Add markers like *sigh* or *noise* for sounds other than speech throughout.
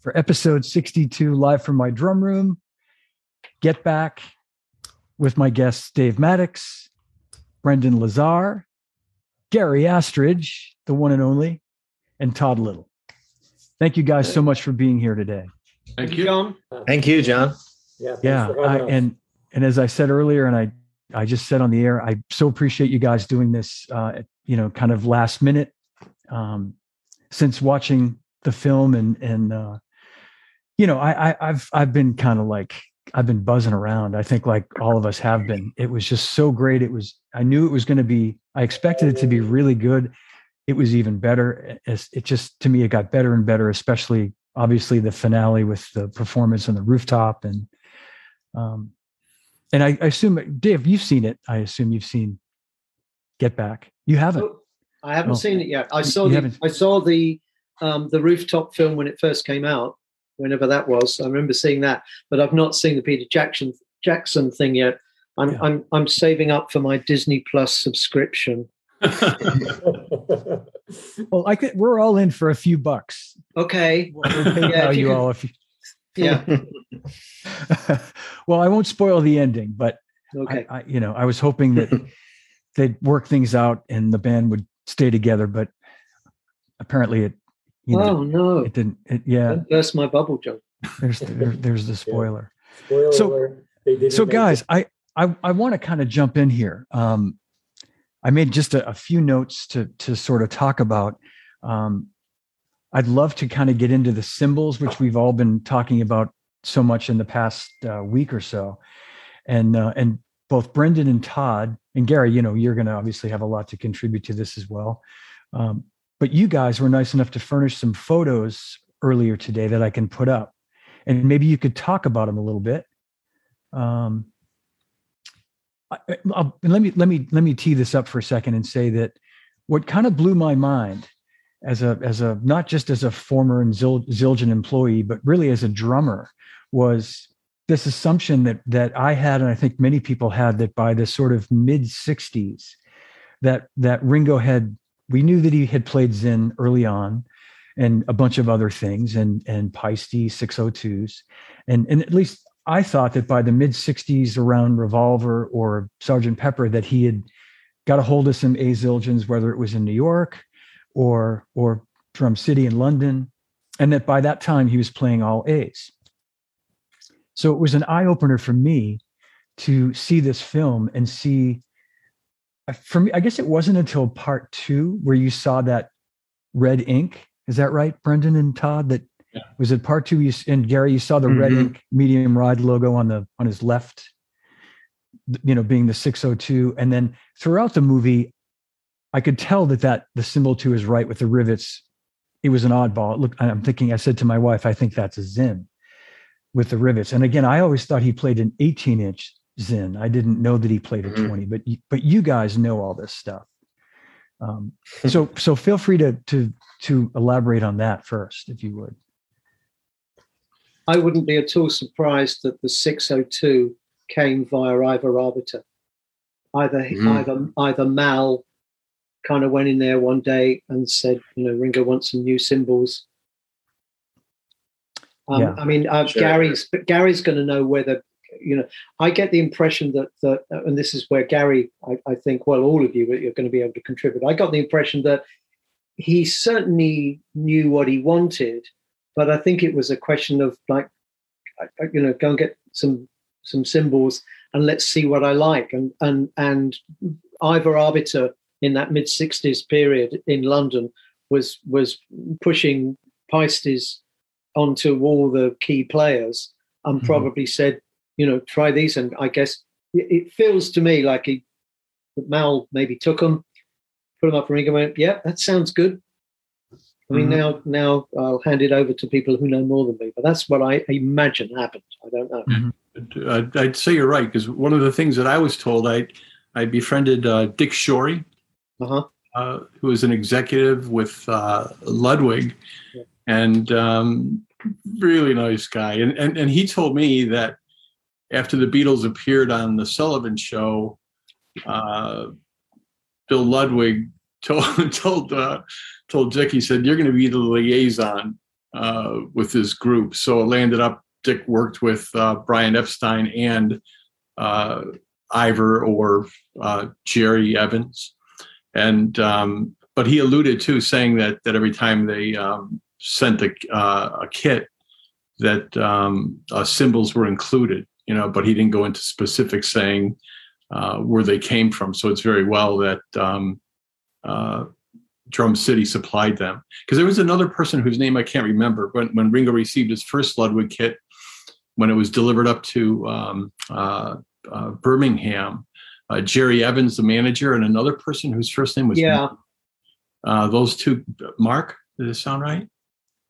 for episode 62, live from my drum room. Get back with my guests, Dave Maddox, Brendan Lazar, Gary Astridge, the one and only, and Todd Little. Thank you guys so much for being here today. Thank you, John. Thank you, John. Yeah. Yeah, I, and and as I said earlier, and I I just said on the air, I so appreciate you guys doing this. Uh, you know, kind of last minute. Um, since watching the film and and uh, you know, I, I I've I've been kind of like I've been buzzing around. I think like all of us have been. It was just so great. It was I knew it was going to be. I expected it to be really good. It was even better. As it just to me, it got better and better. Especially obviously the finale with the performance on the rooftop and um and I, I assume Dave, you've seen it. I assume you've seen Get Back. You haven't. I haven't Oh. seen it yet. I saw You the haven't- I saw the um, the rooftop film when it first came out, whenever that was. I remember seeing that, but I've not seen the Peter Jackson Jackson thing yet. I'm Yeah. I'm I'm saving up for my Disney Plus subscription. *laughs* Well, I could, we're all in for a few bucks. Okay, We'll *laughs* Yeah, you you all if you, yeah, *laughs* well, I won't spoil the ending, but okay. I, I, you know, I was hoping that they'd work things out and the band would stay together, but apparently it, you know, oh no! it didn't. It, yeah, Don't my bubble, John. there's *laughs* there, there's the spoiler. Spoiler So- so guys it. i i, I want to kind of jump in here um i made just a, a few notes to to sort of talk about um i'd love to kind of get into the cymbals which we've all been talking about so much in the past uh, week or so and uh, and both brendan and todd and gary you know you're going to obviously have a lot to contribute to this as well um, but you guys were nice enough to furnish some photos earlier today that i can put up and maybe you could talk about them a little bit um, I, let me let me let me tee this up for a second and say that what kind of blew my mind as a as a not just as a former Zil, Zildjian employee, but really as a drummer, was this assumption that that I had, and I think many people had, that by the sort of mid '60s, that that Ringo had. We knew that he had played Zyn early on, and a bunch of other things, and and Paiste 602s, and and at least I thought that by the mid 60s around Revolver or Sergeant Pepper that he had got a hold of some A Zildjians, whether it was in New York or or Drum City in London, and that by that time he was playing all A's. So it was an eye opener for me to see this film and see. Uh, For me, I guess it wasn't until part two where you saw that red ink. Is that right, Brendan and Todd? That Yeah. was it part two? You, and Gary, you saw the red Mhm. ink medium ride logo on the on his left. You know, being the 602, and then throughout the movie, I could tell that that the cymbal two is right with the rivets. It was an oddball. It looked. I'm thinking. I said to my wife, I think that's a Zyn with the rivets. And again, I always thought he played an 18 inch Zyn. I didn't know that he played a Mhm. 20. But y- but you guys know all this stuff. Um, so *laughs* so feel free to to to elaborate on that first, if you would. I wouldn't be at all surprised that the 602 came via Ivor Arbiter. Either Mhm. either either Mal kind of went in there one day and said, you know, Ringo wants some new cymbals. Um, Yeah. I mean, uh, Sure. Gary's Gary's going to know whether you know. I get the impression that that, and this is where Gary, I, I think, well, all of you are going to be able to contribute. I got the impression that he certainly knew what he wanted, but I think it was a question of like, you know, go and get some some cymbals and let's see what I like. And and and Ivor Arbiter in that mid '60s period in London was was pushing Paiste's onto all the key players and Mhm. probably said, you know, try these. And I guess it, it feels to me like he Mal maybe took them, put them up for Ringo, and went, yeah, that sounds good. I mean, Mhm. now now I'll hand it over to people who know more than me, but that's what I imagine happened. I don't know. I'd, I'd say you're right because one of the things that I was told, I I befriended uh, Dick Schory, Uh-huh. uh, who was an executive with uh, Ludwig, Yeah. and um, really nice guy. And, and and he told me that after the Beatles appeared on the Sullivan Show, uh, Bill Ludwig *laughs* told told uh, told Dick he said you're going to be the liaison uh, with this group. So it landed up. Dick worked with uh, Brian Epstein and uh, Ivor or uh, Jerry Evans, and um, but he alluded to saying that that every time they um, sent a, a kit, that um, uh, cymbals were included. You know, but he didn't go into specifics saying uh, where they came from. So it's very well that um, uh, Drum City supplied them. Because there was another person whose name I can't remember when when Ringo received his first Ludwig kit when it was delivered up to um, uh, uh, Birmingham. Uh, Jerry Evans, the manager, and another person whose first name was Yeah. Uh, those two. Mark, does it sound right?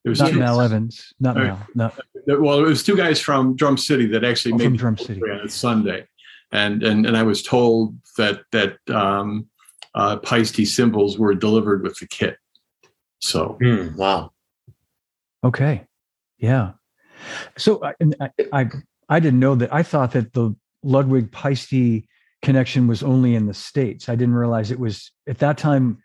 There was Not two, Mel Evans. Not All Mel. No, well, it was two guys from Drum City that actually Oh, made from the Drum City. program on Sunday, and and and I was told that that um, uh, Paiste cymbals were delivered with the kit. So Hmm, wow. Okay. Yeah. So I, and I, I I didn't know that. I thought that the Ludwig Paiste connection was only in the states. I didn't realize it was at that time.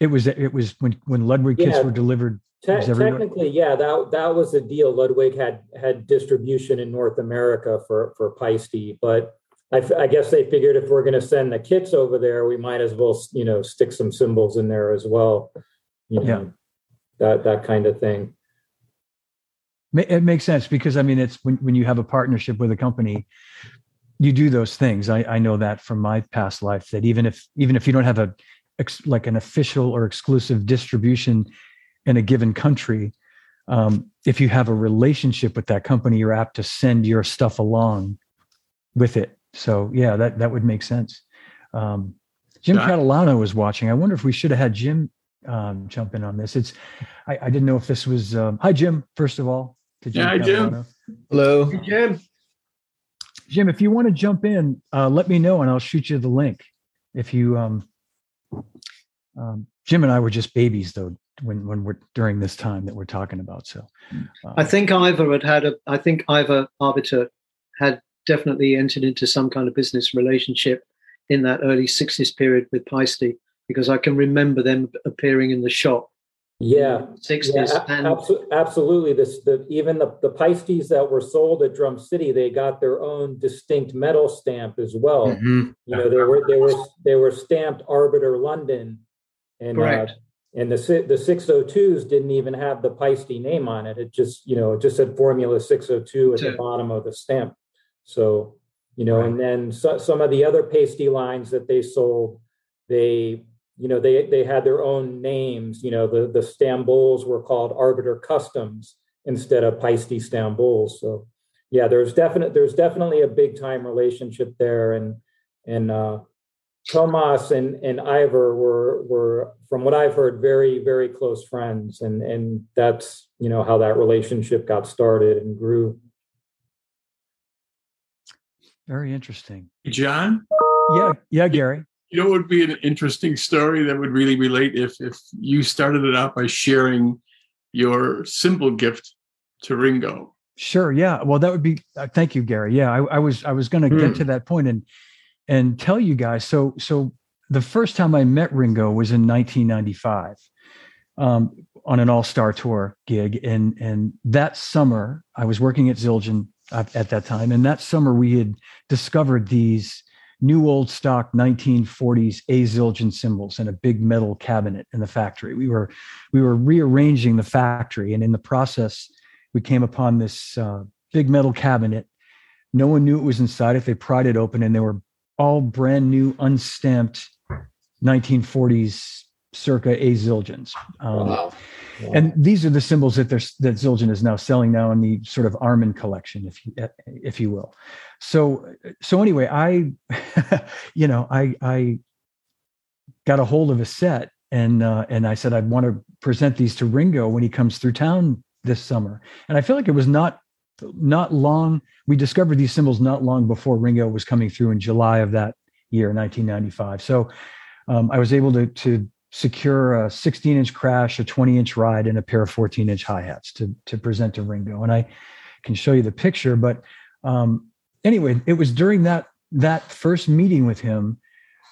It was it was when when Ludwig kits Yeah. were delivered. Te- technically, yeah, that that was the deal. Ludwig had had distribution in North America for for Paiste, but I, f- I guess they figured if we're going to send the kits over there, we might as well, you know, stick some cymbals in there as well. You know, Yeah. that that kind of thing. It makes sense because I mean it's when when you have a partnership with a company, you do those things. I I know that from my past life that even if even if you don't have a ex, like an official or exclusive distribution in a given country, um, if you have a relationship with that company, you're apt to send your stuff along with it. So yeah, that that would make sense. Um, Jim Yeah. Catalano was watching. I wonder if we should have had Jim um, jump in on this. It's I, I didn't know if this was. Um, hi, Jim. First of all, to Yeah, hi, Jim. Catalano. Hello. Jim. Jim, if you want to jump in, uh, let me know and I'll shoot you the link. If you, um, um, Jim and I were just babies though when when we're during this time that we're talking about. So, uh, I think Ivor had had a. I think Ivor Arbiter had definitely entered into some kind of business relationship in that early '60s period with Paiste because I can remember them appearing in the shop. Yeah, '60s Yeah, and abso- absolutely. This the even the the Paistes that were sold at Drum City, they got their own distinct metal stamp as well. Mhm. You know, they were they were they were stamped Arbiter London, and uh, and the si- the 602s didn't even have the Paiste name on it. It just you know it just said Formula 602 at the bottom of the stamp. So you know, and then so, some of the other Paiste lines that they sold, they you know they they had their own names. You know, the the Stambuls were called Arbiter Customs instead of Paiste Stambuls. So yeah, there's definite there's definitely a big time relationship there, and and uh, Toomas and and Ivor were were from what I've heard very very close friends, and and that's you know how that relationship got started and grew. very interesting. John, Yeah, yeah, Gary. You know, it would be an interesting story that would really relate if if you started it out by sharing your simple gift to Ringo. Sure. Yeah. Well, that would be. Uh, thank you, Gary. Yeah, I, I was I was going to Hmm. get to that point and and tell you guys. So so the first time I met Ringo was in 1995 um, on an All Star Tour gig, and and that summer I was working at Zildjian at, at that time, and that summer we had discovered these new old stock 1940s A Zildjian cymbals in a big metal cabinet in the factory. We were we were rearranging the factory, and in the process we came upon this uh, big metal cabinet. No one knew it was inside it. They pried it open, and they were all brand new, unstamped 1940s circa A Zildjians. Um, Wow. And these are the cymbals that there's that Zildjian is now selling now in the sort of Armin collection, if you if you will. So so anyway, I *laughs* you know I I got a hold of a set and uh, and I said I'd want to present these to Ringo when he comes through town this summer. And I feel like it was not not long. We discovered these cymbals not long before Ringo was coming through in July of that year, 1995. So um, I was able to to secure a 16 inch crash, a 20 inch ride, and a pair of 14 inch hi hats to to present to Ringo. And I can show you the picture. But um, anyway, it was during that that first meeting with him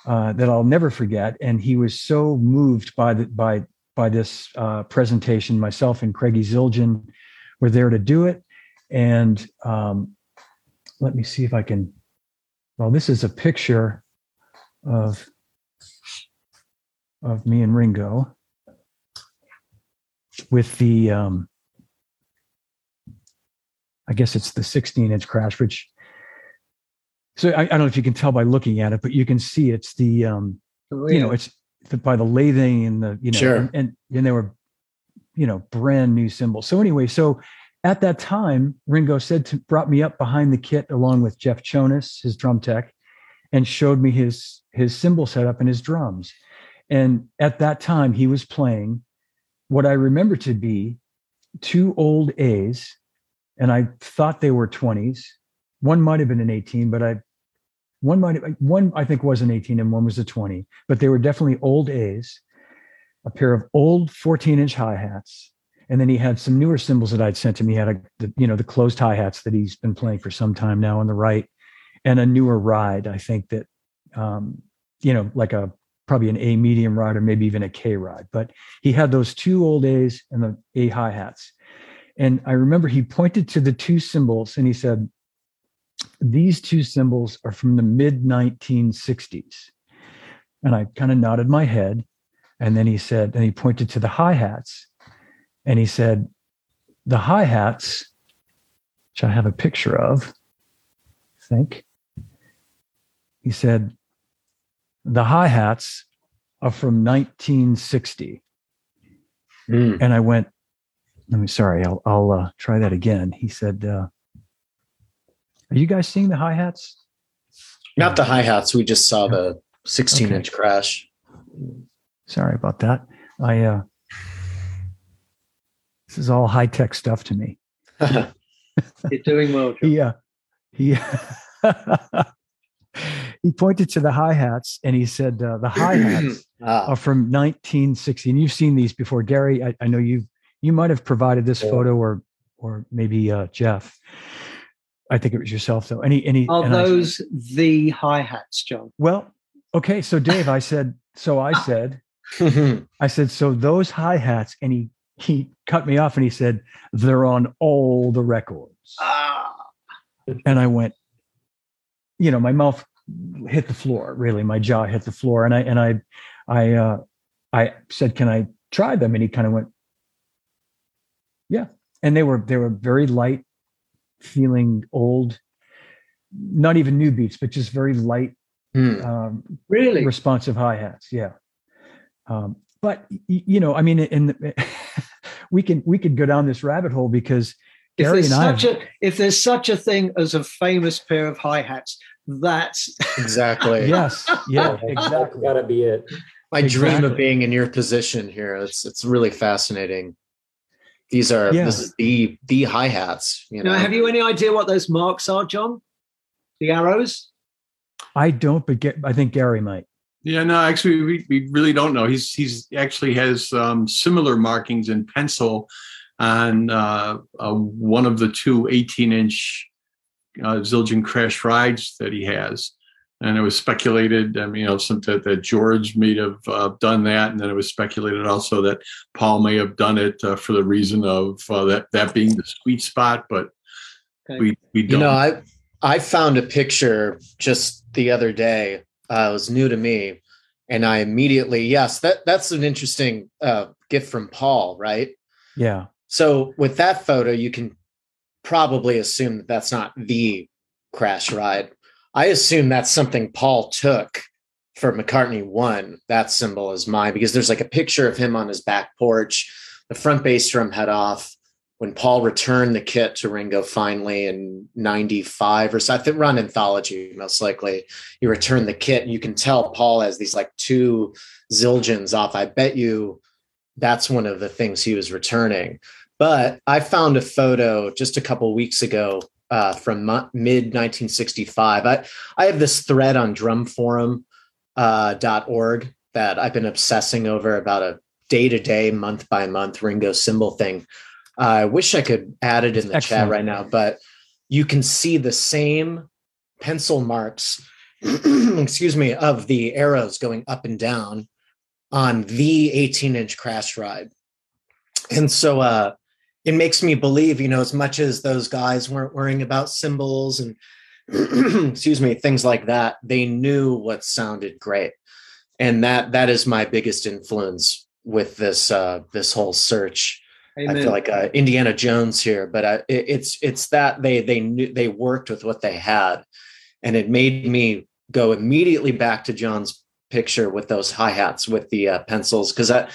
uh, that I'll never forget. And he was so moved by the by by this uh, presentation. Myself and Craigie Zildjian were there to do it, and um, let me see if I can. Well, this is a picture of of me and Ringo with the um, I guess it's the 16 inch crash, which so I, I, don't know if you can tell by looking at it, but you can see it's the um, oh, yeah. you know it's the, by the lathing and the you know sure. and, and and they were you know brand new cymbals. So anyway, so at that time, Ringo said to brought me up behind the kit along with Jeff Chonis, his drum tech, and showed me his his cymbal setup and his drums. And at that time, he was playing what I remember to be two old A's, and I thought they were 20s. One might have been an 18, but I one might have, one I think was an 18 and one was a 20, but they were definitely old A's. A pair of old 14 inch hi hats, and then he had some newer cymbals that I'd sent him. He had a the, you know the closed hi hats that he's been playing for some time now on the right, and a newer ride. I think that um, you know like a probably an A medium ride or maybe even a K ride. But he had those two old A's and the A hi hats. And I remember he pointed to the two cymbals and he said, These two cymbals are from the mid 1960s. And I kind of nodded my head. And then he said, and he pointed to the hi hats and he said, The hi hats, which I have a picture of, I think. He said, the hi hats are from 1960. Mm. And I went, let me, sorry, I'll, I'll uh, try that again. He said, uh, Are you guys seeing the hi hats? Not the hi hats. We just saw the 16 okay. inch crash. Sorry about that. I, uh, this is all high tech stuff to me. *laughs* You're doing well. Yeah. He, *laughs* he pointed to the hi hats and he said uh, the *clears throat* hi hats ah. are from 1960. And you've seen these before, Gary. I, I know you you might have provided this yeah. photo, or or maybe uh, Jeff. I think it was yourself though. Any any are those said, the hi hats, John? Well, okay. So Dave, I said. So I said. *laughs* I said so those hi hats, and he he cut me off and he said they're on all the records. Ah. And I went, you know, my mouth hit the floor. Really, my jaw hit the floor, and I and I, I, uh, I said, "Can I try them?" And he kind of went, "Yeah." And they were they were very light, feeling old, not even new beats, but just very light, mm. um, really responsive hi hats. Yeah. Um, but you know, I mean, in the, *laughs* we can we could go down this rabbit hole because if there's, such a, if there's such a thing as a famous pair of hi hats, that's exactly *laughs* yes, yeah, *laughs* exactly. Got to be it. My exactly. dream of being in your position here. It's it's really fascinating. These are yeah. this is the the hi hats. You know, now, have you any idea what those marks are, John? The arrows. I don't, but get, I think Gary might. Yeah, no, actually, we, we really don't know. He's he's actually has um, similar markings in pencil on uh, uh, one of the two 18 inch uh, Zildjian crash rides that he has. And it was speculated, I mean, you know, some, that, that George may have uh, done that. And then it was speculated also that Paul may have done it uh, for the reason of uh, that, that being the sweet spot. But okay. we, we don't. You know, I, I found a picture just the other day. Uh, it was new to me. And I immediately, yes, that, that's an interesting uh, gift from Paul, right? Yeah. So with that photo, you can probably assume that that's not the crash ride. I assume that's something Paul took for McCartney one. That cymbal is mine because there's like a picture of him on his back porch. The front bass drum head off when Paul returned the kit to Ringo finally in 95 or so. I think run anthology, most likely. He returned the kit. And you can tell Paul has these like two Zildjians off. I bet you that's one of the things he was returning. But I found a photo just a couple weeks ago uh, from mid 1965. I, I have this thread on drumforum.org uh, .org that I've been obsessing over about a day to day, month by month Ringo cymbal thing. Uh, I wish I could add it in the Excellent. chat right now, but you can see the same pencil marks, *clears throat* excuse me, of the arrows going up and down on the 18 inch crash ride. And so uh, it makes me believe, you know, as much as those guys weren't worrying about cymbals and *clears throat* excuse me, things like that, they knew what sounded great. And that that is my biggest influence with this uh, this whole search. Amen. I feel like uh, Indiana Jones here, but uh, it, it's it's that they they knew they worked with what they had, and it made me go immediately back to John's picture with those hi hats with the uh, pencils because I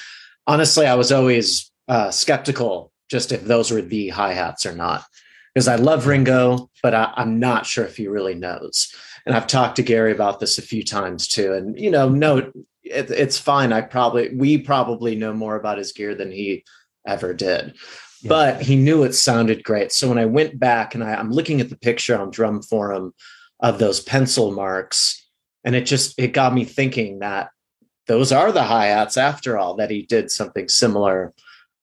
honestly I was always uh, skeptical just if those were the hi hats or not because I love Ringo, but I, I'm not sure if he really knows. And I've talked to Gary about this a few times too, and you know, no, it, it's fine. I probably we probably know more about his gear than he ever did. Yeah. But he knew it sounded great. So when I went back and I, I'm looking at the picture on Drum Forum of those pencil marks, and it just it got me thinking that those are the hi-hats after all that he did something similar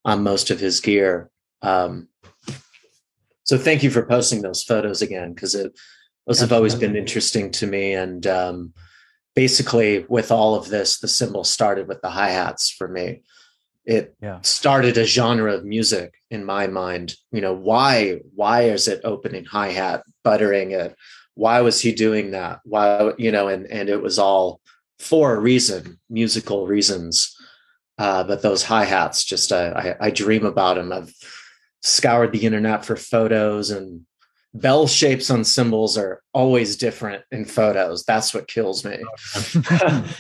on most of his gear. Um, so thank you for posting those photos again because it those have always been interesting to me. And um, basically with all of this the cymbal started with the hi-hats for me. It yeah. started a genre of music in my mind. You know why why is it opening hi-hat buttering it? Why was he doing that? Why you know and and it was all for a reason musical reasons uh, but those hi-hats just uh, I, I dream about them i've scoured the internet for photos and bell shapes on cymbals are always different in photos. That's what kills me. *laughs*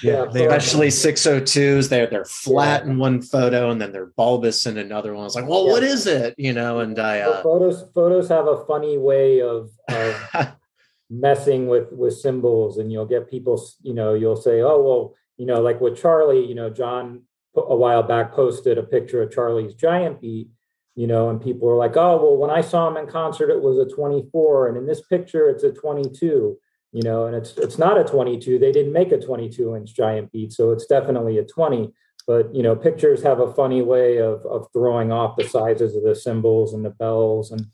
Yeah especially 602s they're they're flat yeah. in one photo and then they're bulbous in another one. It's like well yeah. what is it? You know and i uh, photos photos have a funny way of, of *laughs* messing with with cymbals and you'll get people you know you'll say oh well you know like with charlie you know john a while back posted a picture of charlie's giant beat you know and people are like oh well when i saw him in concert it was a 24 and in this picture it's a 22 you know and it's it's not a 22 they didn't make a 22 inch giant beat so it's definitely a 20 but you know pictures have a funny way of of throwing off the sizes of the cymbals and the bells and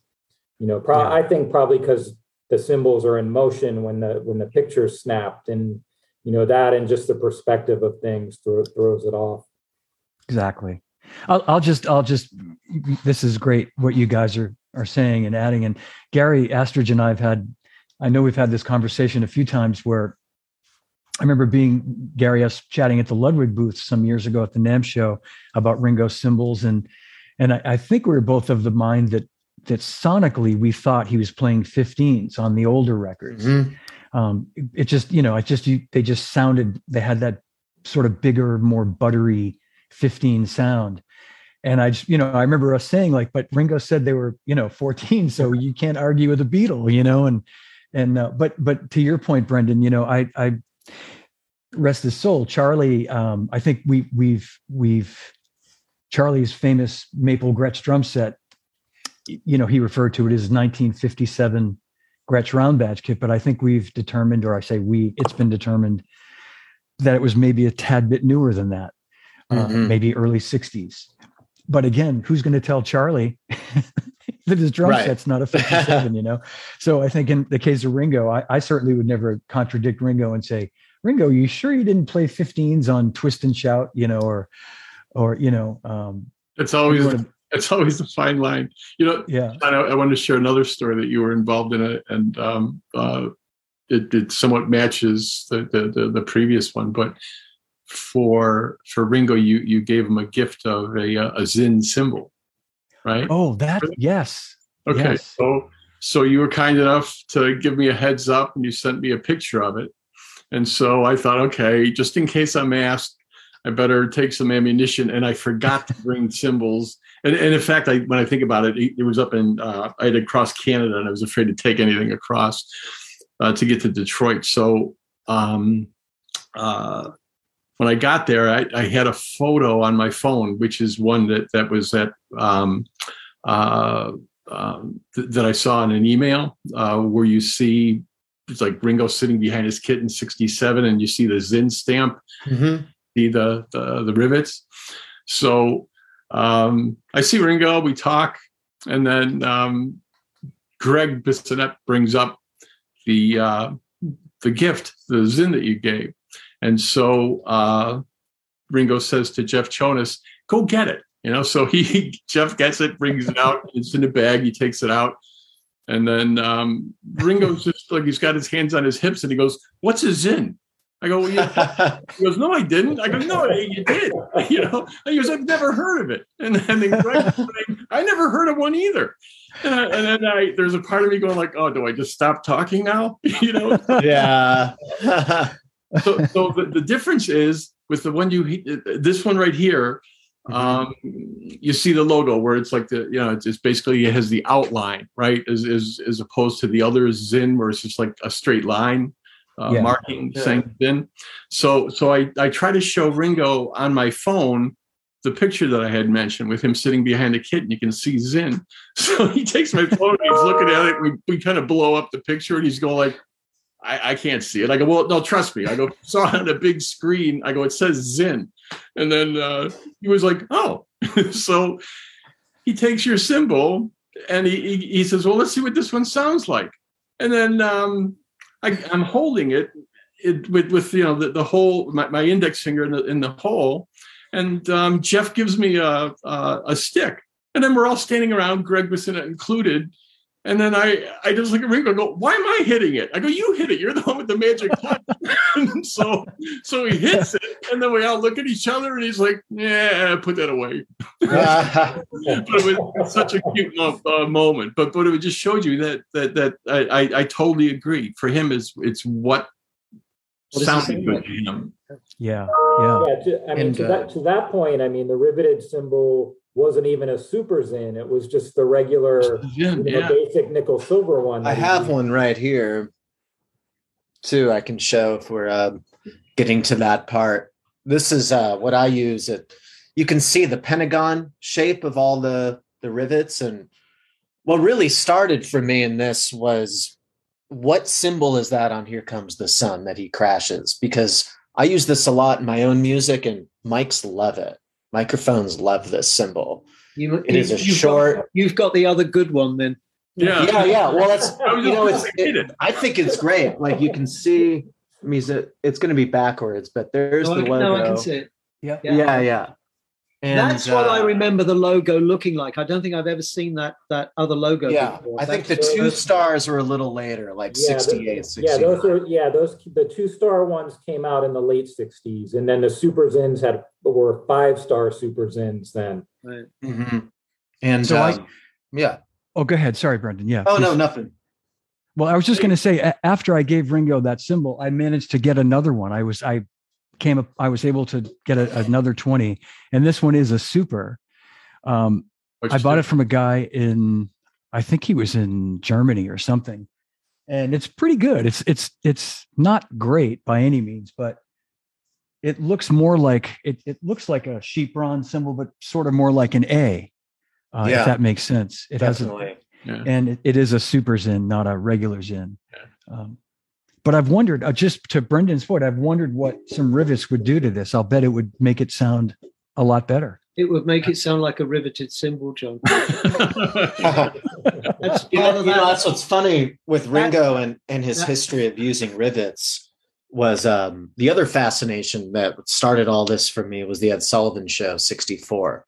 you know pro- yeah. i think probably because the cymbals are in motion when the when the picture snapped and you know that and just the perspective of things throw, throws it off exactly I'll, I'll just i'll just this is great what you guys are are saying and adding and gary astridge and i've had i know we've had this conversation a few times where i remember being gary us chatting at the ludwig booth some years ago at the NAMM show about ringo cymbals and and I, I think we were both of the mind that that sonically we thought he was playing 15s on the older records. Mm-hmm. Um, it, it, just, you know, it just you, they just sounded they had that sort of bigger, more buttery 15 sound. And I just, you know, I remember us saying like, but Ringo said they were, you know, 14, so you can't argue with a Beatle, you know, and and uh, but but to your point, Brendan, you know, I I rest his soul, Charlie. Um, I think we we've we've Charlie's famous Maple Gretsch drum set you know, he referred to it as 1957 Gretsch round badge kit, but I think we've determined, or I say we, it's been determined that it was maybe a tad bit newer than that, mm-hmm. uh, maybe early 60s. But again, who's going to tell Charlie *laughs* that his drum right. set's not a *laughs* 57, you know? So I think in the case of Ringo, I, I certainly would never contradict Ringo and say, Ringo, you sure you didn't play 15s on Twist and Shout, you know, or, or, you know, um, it's always it's always a fine line. You know, yeah. I, I want to share another story that you were involved in it, and um, uh, it, it somewhat matches the, the, the the previous one. But for for Ringo, you you gave him a gift of a a Zyn cymbal, right? Oh, that yes. Okay, yes. so so you were kind enough to give me a heads up, and you sent me a picture of it. And so I thought, okay, just in case I'm asked, I better take some ammunition. And I forgot to *laughs* bring cymbals and, and in fact, I, when I think about it, it was up in uh, I had to cross Canada, and I was afraid to take anything across uh, to get to Detroit. So um, uh, when I got there, I, I, had a photo on my phone, which is one that that was at um, uh, um, th- that I saw in an email uh, where you see it's like Ringo sitting behind his kit in '67, and you see the Zyn stamp, mm-hmm. see the, the the rivets. So um, I see Ringo, we talk, and then um, Gregg Bissonette brings up the uh, the gift, the Zyn that you gave, and so uh, Ringo says to Jeff Chonis, "Go get it." You know, so he *laughs* Jeff gets it, brings it out. It's in a bag. He takes it out, and then um, Ringo's *laughs* just like he's got his hands on his hips, and he goes, "What's a Zyn?" I go, well, yeah. *laughs* he goes, no, I didn't. I go, no, you did. You know, he goes, I've never heard of it. And, then I never heard of one either. And, I, and then I, there's a part of me going like, oh, do I just stop talking now? you know? Yeah. So so the, the difference is with the one you, this one right here, um, you see the logo where it's like the, you know, it's, it's basically, it has the outline, right? As, as, as opposed to the other Zyn where it's just like a straight line uh, Yeah. marking Yeah. saying Zyn. So, so I, I try to show Ringo on my phone the picture that I had mentioned with him sitting behind a kid, and you can see Zyn. *laughs* So he takes my phone, and he's looking at it. We, we kind of blow up the picture, and he's going like, I, I can't see it. I go, well, no, trust me. I go, *laughs* saw it on a big screen. I go, it says Zyn. And then uh, he was like, oh. *laughs* so he takes your cymbal and he, he, he says, well, let's see what this one sounds like. And then um, I, I'm holding it, it with, with you know the, the whole my, my index finger in the in the hole, and um, Jeff gives me a, a a stick, and then we're all standing around, Greg was in it included, and then I I just look at Ringo and go, why am I hitting it? I go, you hit it. You're the one with the magic touch. *laughs* so so he hits it, and then we all look at each other, and he's like, yeah, put that away. *laughs* but it was such a cute uh, moment. But but it just showed you that that that I, I I totally agree. For him, is it's what What sounded good to him. Yeah. Yeah. Yeah, to, I mean, And, to uh, that to that point, I mean, the riveted cymbal wasn't even a super Zyn; it was just the regular, Yeah, you know, yeah. basic nickel silver one. I have one right here too. I can show if we're uh, getting to that part. This is uh, what I use. It you can see the pentagon shape of all the the rivets, and what really started for me in this was what cymbal is that on "Here Comes the Sun" that he crashes? Because I use this a lot in my own music, and Mike's love it. Microphones love this cymbal. You, It is a you've short- Got, you've got the other good one then. Yeah, Yeah, yeah. Well, that's *laughs* you know, it's gonna it. I think it's great. Like you can see, I mean, it's, it's going to be backwards, but there's No, the I, logo. no, I can see it. Yeah. Yeah, yeah. And, That's what I uh, remember the logo looking like. I don't think I've ever seen that that other logo. Yeah, before. I think the That's- two stars were a little later, like Yeah, those- 68, Yeah, those are yeah those the two star ones came out in the late '60s, and then the super Zyns had were five star super Zyns then. Right. Mhm. And So I- um, yeah. Oh, go ahead. Sorry, Brendan. Yeah. Oh no, nothing. Well, I was just going to say, after I gave Ringo that cymbal, I managed to get another one. I was, I came up, I was able to get a, another 20 and this one is a super. Um, I bought it from a guy in, I think he was in Germany or something. And it's pretty good. It's, it's, it's not great by any means, but it looks more like, it, it looks like a sheep bronze cymbal, but sort of more like an A. Uh, Yeah. if that makes sense. It has a, Yeah. and it, it is a super Zyn, not a regular Zyn. Um, but I've wondered, uh, just to Brendan's point, I've wondered what some rivets would do to this. I'll bet it would make it sound a lot better. It would make it sound like a riveted cymbal, John. *laughs* That's You know, part you know, that's what's funny with Ringo and, and his history of using rivets was um, the other fascination that started all this for me was the Ed Sullivan Show 64.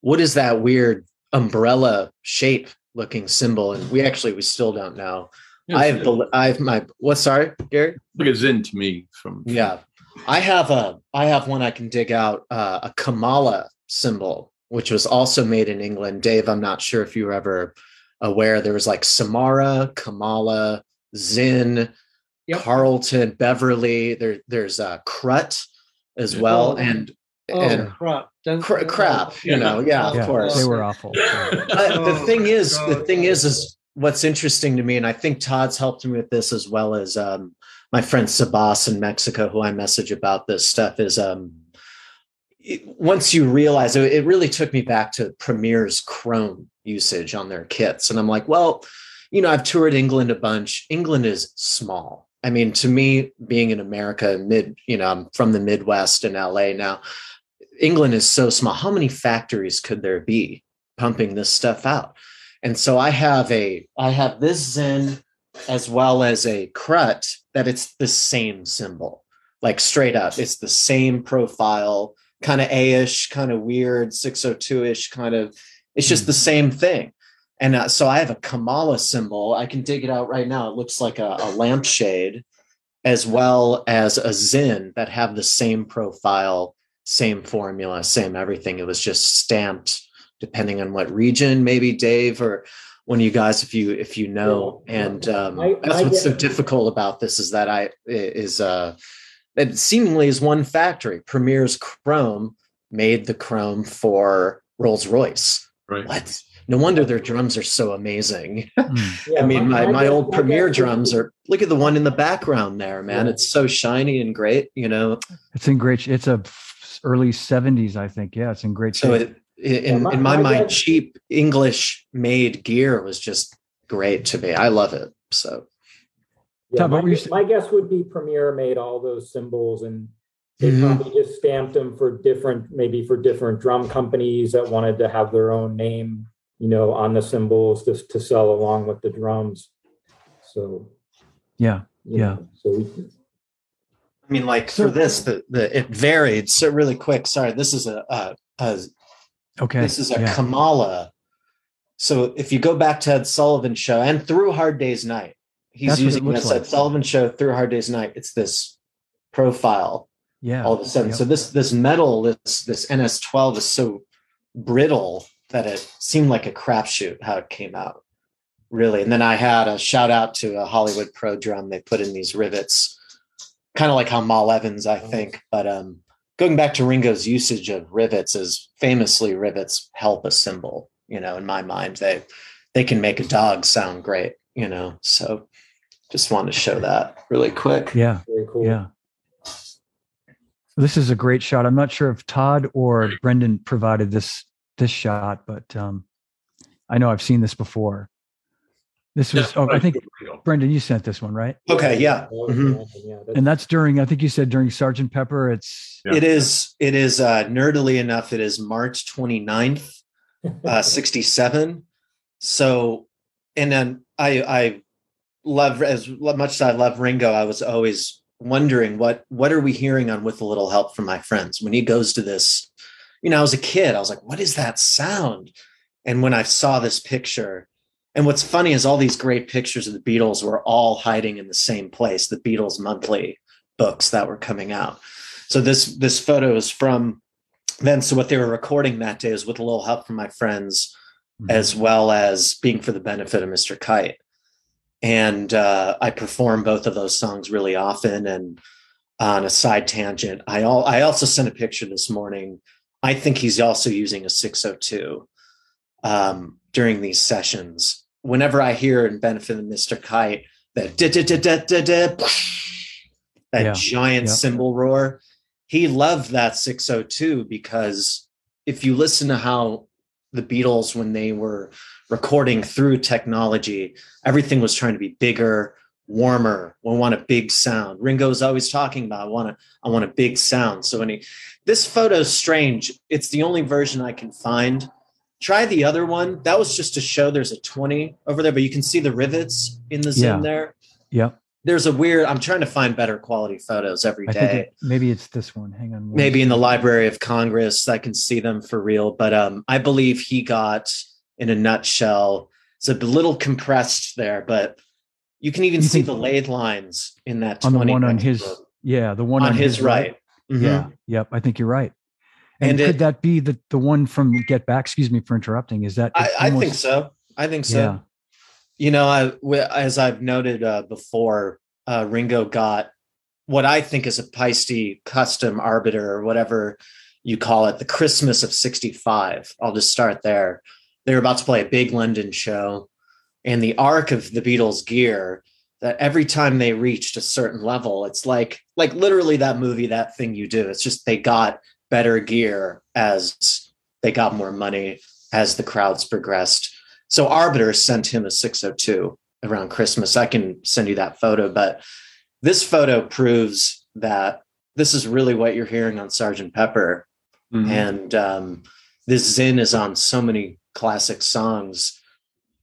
What is that weird umbrella shape looking cymbal? And we actually, we still don't know. I have, bel- I have my, what, sorry, Gary? like a Zyn to me from Yeah. I have a I have one I can dig out uh, a Kamala cymbal, which was also made in England. Dave, I'm not sure if you were ever aware. There was like Samara, Kamala, Zyn, Yep. Carlton, Beverley. There, there's uh, Krut as well, Oh. and Oh and crap! Cr- crap. You know, yeah, of course. they were awful. *laughs* But the thing is, the thing is, is what's interesting to me, and I think Todd's helped me with this as well as um, my friend Sabas in Mexico, who I message about this stuff, is um, it- once you realize it, it really took me back to Premier's Chrome usage on their kits, and I'm like, well, you know, I've toured England a bunch. England is small. I mean, to me, being in America, mid, you know, I'm from the Midwest in LA now. England is so small. How many factories could there be pumping this stuff out? And so I have a I have this Zyn as well as a Krut that it's the same cymbal, like straight up. It's the same profile, kind of A-ish, kind of weird, 602-ish kind of. It's just the same thing. And uh, so I have a Kamala cymbal. I can dig it out right now. It looks like a, a lampshade, as well as a Zyn that have the same profile, same formula, same everything. It was just stamped depending on what region, maybe Dave or one of you guys, if you if you know. And um, I- that's I what's so get- difficult about this is that I is uh it seemingly is one factory. Premier's Chrome made the Chrome for Rolls Royce. Right. What? No wonder their drums are so amazing. *laughs* Mm. Yeah, I mean, my, my guess- old my Premier guess- drums are look at the one in the background there, man. Yeah. It's so shiny and great, you know. It's in great. It's a early '70s, I think. Yeah, it's in great So shape. it, in, my- in my my mind, guess- cheap English made gear was just great to me. I love it. So Yeah, Tom, my, what were you gu- sa- my guess would be Premier made all those cymbals and they Mhm. probably just stamped them for different, maybe for different drum companies that wanted to have their own name, you know, on the cymbals just to sell along with the drums. So yeah, Yeah. know, so we, I mean, like for this, the the it varied. So really quick. Sorry, this is a, a, a okay. This is a yeah. Kamala. So if you go back to Ed Sullivan show and through Hard Day's Night, he's That's using this like. Ed Sullivan show through Hard Day's Night. It's this profile yeah. all of a sudden. Yep. So this this metal, this this NS12 is so brittle that it seemed like a crapshoot how it came out. Really. And then I had a shout out to a Hollywood Pro Drum. They put in these rivets, kind of like how Mal Evans, I think. But um going back to Ringo's usage of rivets is famously rivets help a cymbal, you know, in my mind. They they can make a dog sound great, you know. So just want to show that really quick. yeah. very cool. Yeah. This is a great shot. I'm not sure if Todd or Brendan provided this this shot, but um, I know I've seen this before. This was, oh, I think Brendan, you sent this one, right? Okay, yeah. That was Mhm. awesome, yeah, that's- And that's during, I think you said during Sergeant Pepper. It's Yeah. It is it is uh nerdily enough, it is March 29th, uh *laughs* 67. So and then I I love as much as I love Ringo, I was always wondering what what are we hearing on with a little help from my friends when he goes to this you know, I was a kid, I was like, what is that sound? And when I saw this picture, and what's funny is all these great pictures of the Beatles were all hiding in the same place, the Beatles monthly books that were coming out. So this this photo is from then. So what they were recording that day is with a little help from my friends, Mhm. as well as being for the benefit of Mr. Kite. And uh, I perform both of those songs really often. And on a side tangent, I all I also sent a picture this morning. I think he's also using a 602 um, during these sessions. Whenever I hear in benefit of Mr. Kite that da da da da da da that Yeah. giant Yep. cymbal roar, he loved that 602 because if you listen to how the Beatles when they were recording through technology, everything was trying to be bigger, warmer. We want a big sound. Ringo's always talking about I want a I want a big sound. So he this photo's strange. It's the only version I can find. Try the other one. That was just to show there's a 20 over there, but you can see the rivets in the Yeah. there. Yeah. There's a weird, I'm trying to find better quality photos every day. It, maybe it's this one. Hang on. Maybe in the. Library of Congress, I can see them for real. But um, I believe he got, in a nutshell, it's a little compressed there, but you can even You see the laid lines in that on the one on his, yeah, the one on, his, right. Mhm. Yeah. Yep. I think you're right. And, And could it- that be the the one from Get Back? Excuse me for interrupting. Is that I, it's I think so. I think so. Yeah. You know, I, as I've noted uh, before, uh, Ringo got what I think is a Paiste custom arbiter or whatever you call it, the Christmas of 65. I'll just start there. They were about to play a big London show, and the arc of the Beatles gear that every time they reached a certain level, it's like like literally that movie, that thing you do. It's just they got better gear as they got more money as the crowds progressed. So Arbiter sent him a 602 around Christmas. I can send you that photo, but this photo proves that this is really what you're hearing on Sergeant Pepper. Mhm. And um, this Zyn is on so many classic songs.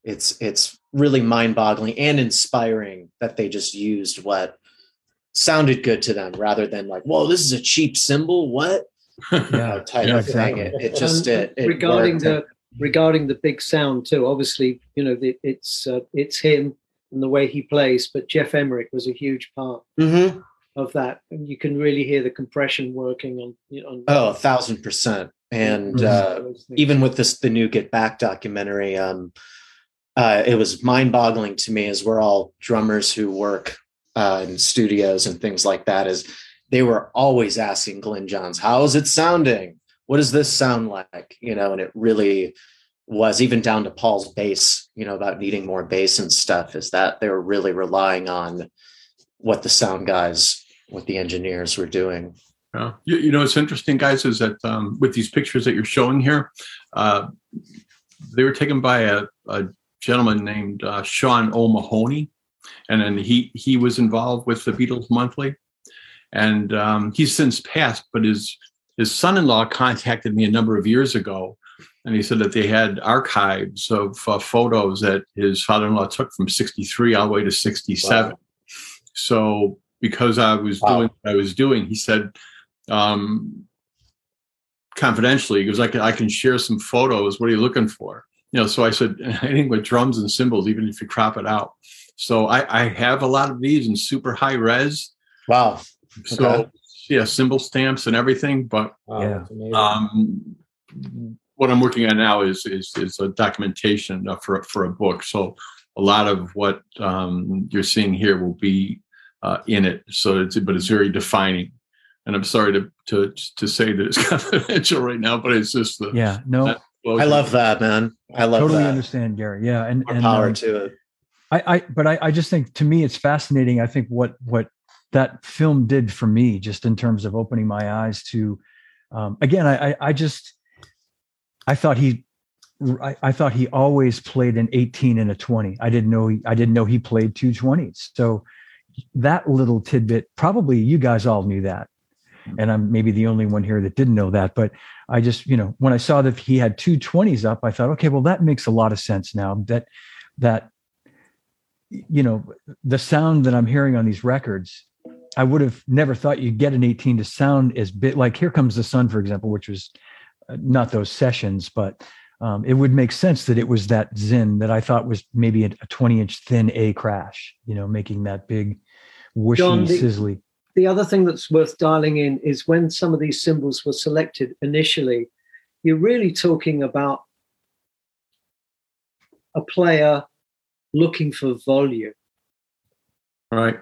It's it's really mind-boggling and inspiring that they just used what sounded good to them rather than like, whoa, this is a cheap cymbal. What? Yeah. *laughs* type Yeah, of thing. It, it just And it, it regarding worked. the regarding the big sound too. Obviously, you know the, it's uh, it's him and the way he plays, but Geoff Emerick was a huge part Mhm. of that, and you can really hear the compression working on. You know, on oh a thousand percent and Mhm. uh even with this the new get back documentary um uh it was mind-boggling to me as we're all drummers who work uh in studios and things like that is they were always asking Glyn Johns how is it sounding? What does this sound like? You know and it really was even down to paul's bass you know about needing more bass and stuff is that they were really relying on what the sound guys what the engineers were doing. Yeah. You, you know, what's interesting, guys, is that um, with these pictures that you're showing here, uh, they were taken by a, a gentleman named uh, Sean O'Mahony, and then he he was involved with the Beatles Monthly, and um, he's since passed. But his his son-in-law contacted me a number of years ago, and he said that they had archives of uh, photos that his father-in-law took from '63 all the way to '67. Wow. So because I was Wow. doing what I was doing, he said um, confidentially, because I can, I can share some photos. What are you looking for? You know, so I said, *laughs* anything with drums and cymbals, even if you crop it out. So I, I have a lot of these in super high res. wow So Okay. yeah, cymbal stamps and everything. But Wow, Yeah. um, what I'm working on now is is, is a documentation uh, for for a book. So a lot of what um, you're seeing here will be uh, in it. So it's but it's very defining. And I'm sorry to to to say that it's *laughs* confidential right now, but it's just the Yeah. No, That- I love that, man. I love totally that. understand, Gary. Yeah. And, More and power um, to it. I, I but I, I just think to me it's fascinating. I think what what that film did for me, just in terms of opening my eyes to, um, again, I, I I just I thought he I, I thought he always played an 18 and a 20. I didn't know he, I didn't know he played two 20s. So that little tidbit, probably you guys all knew that. And I'm maybe the only one here that didn't know that. But I just, you know, when I saw that he had two 20s up, I thought, okay, well, that makes a lot of sense now. That that you know, the sound that I'm hearing on these records, I would have never thought you'd get an 18 to sound as bit like Here Comes the Sun, for example, which was uh, not those sessions, but um, it would make sense that it was that Zyn that I thought was maybe a, a 20 inch thin A crash, you know, making that big whooshy, John, the- sizzly. the other thing that's worth dialing in is when some of these cymbals were selected initially, you're really talking about a player looking for volume. right.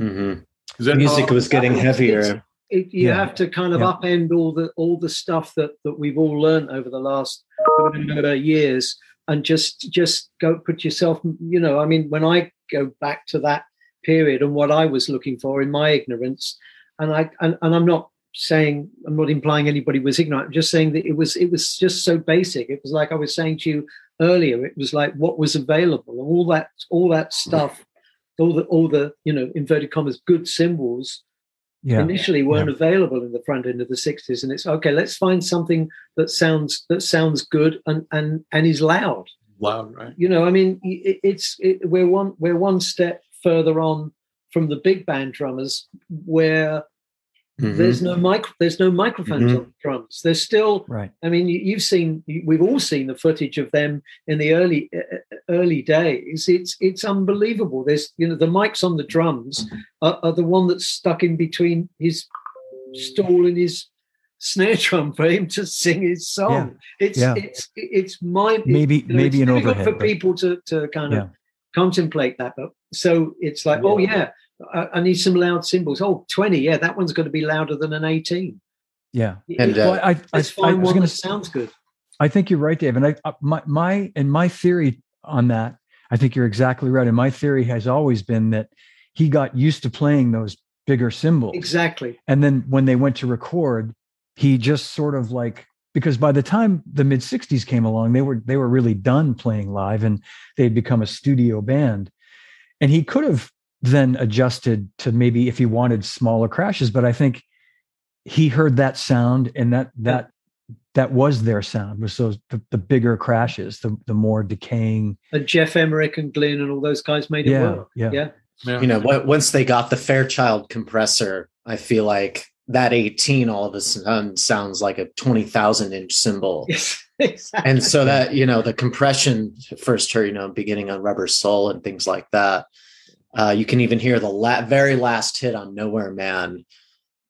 Mhm. Is that Music was getting heavier. It, you Yeah. have to kind of Yeah. upend all the all the stuff that that we've all learned over the last uh, years, and just just go put yourself. You know, I mean, when I go back to that period and what I was looking for in my ignorance, and I and, and I'm not saying I'm not implying anybody was ignorant. I'm just saying that it was it was just so basic. It was like I was saying to you earlier. It was like what was available, and all that all that stuff, all the all the you know inverted commas good cymbals Yeah. initially weren't available in the front end of the 60s and it's okay let's find something that sounds that sounds good and and and is loud loud, right? you know i mean it, it's it, we're one we're one step further on from the big band drummers where Mhm. there's no mic there's no microphones Mhm. on the drums there's still Right. I mean, you, you've seen, you- we've all seen the footage of them in the early uh, early days. It's it's unbelievable. There's you know the mics on the drums are, are the one that's stuck in between his stool and his snare drum for him to sing his song. It's Yeah. it's it's mind Maybe you know, maybe it's an difficult overhead. for but- people to to kind of Yeah. contemplate that. But so it's like, oh yeah, I, I need some loud cymbals. Oh, 20, yeah, that one's going to be louder than an 18. yeah. And, Well, uh, I, I, I, Let's I find was one going that to sounds good. I think you're right, Dave. And I, uh, my, my, and my theory on that, I think you're exactly right. And my theory has always been that he got used to playing those bigger cymbals. Exactly. And then when they went to record, he just sort of like, because by the time the mid 60s came along, they were, they were really done playing live and they'd become a studio band. And he could have then adjusted to maybe if he wanted smaller crashes, but I think he heard that sound and that, that, that was their sound was those the, the bigger crashes the the more decaying And Geoff Emerick and Glyn and all those guys made it yeah work. yeah Yeah. Yeah. you know, once they got the Fairchild compressor, I feel like that 18 all of a sudden sounds like a 20,000 inch cymbal. *laughs* Yes, exactly. And so that, you know, the compression first heard, you know, beginning on Rubber Soul and things like that. Uh, you can even hear the la- very last hit on Nowhere Man.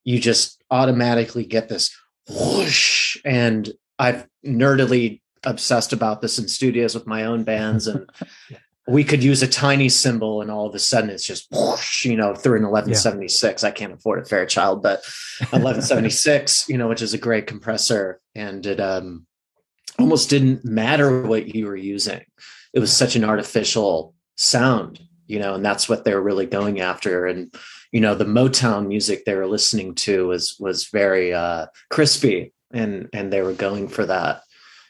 You just automatically get this whoosh. And I've nerdily obsessed about this in studios with my own bands. And *laughs* we could use a tiny cymbal, and all of a sudden it's just whoosh, you know, through an 1176. I can't afford a Fairchild, but 1176, *laughs* you know, which is a great compressor. And it um almost didn't matter what you were using. It was such an artificial sound, you know, and that's what they're really going after. And, you know, the Motown music they were listening to was was very uh crispy and and they were going for that.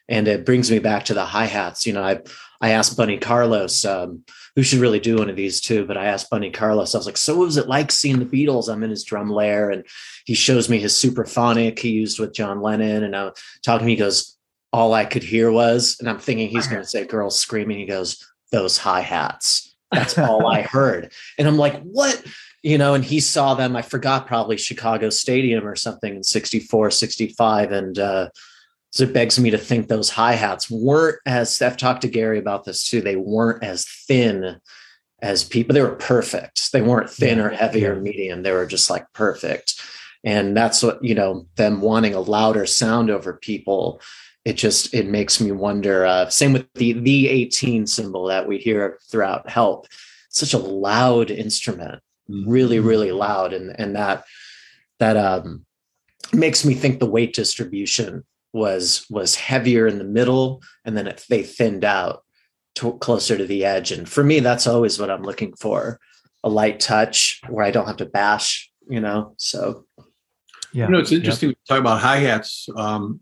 And it brings me back to the hi-hats. You know, I I asked Bunny Carlos, um, who should really do one of these too, but I asked Bunny Carlos, I was like, so what was it like seeing the Beatles? I'm in his drum lair and he shows me his Supraphonic he used with John Lennon. And I'm talking he goes, all I could hear was, and I'm thinking he's going to say girls screaming. He goes, those hi-hats. That's *laughs* all I heard. And I'm like, what? You know, and he saw them, I forgot probably Chicago Stadium or something in 64, 65. And, uh, so it begs me to think those hi hats weren't as I've talked to Gary about this too. They weren't as thin as people. They were perfect. They weren't thin or heavy yeah. or medium. They were just like perfect. And that's what, you know, them wanting a louder sound over people. It just it makes me wonder. Uh, same with the the 18 cymbal that we hear throughout Help. Such a loud instrument, really, really loud. And and that that um makes me think the weight distribution was was heavier in the middle and then it, they thinned out to, closer to the edge and for me that's always what i'm looking for a light touch where i don't have to bash you know so Yeah. You know, it's interesting to talk about hi hats. Um,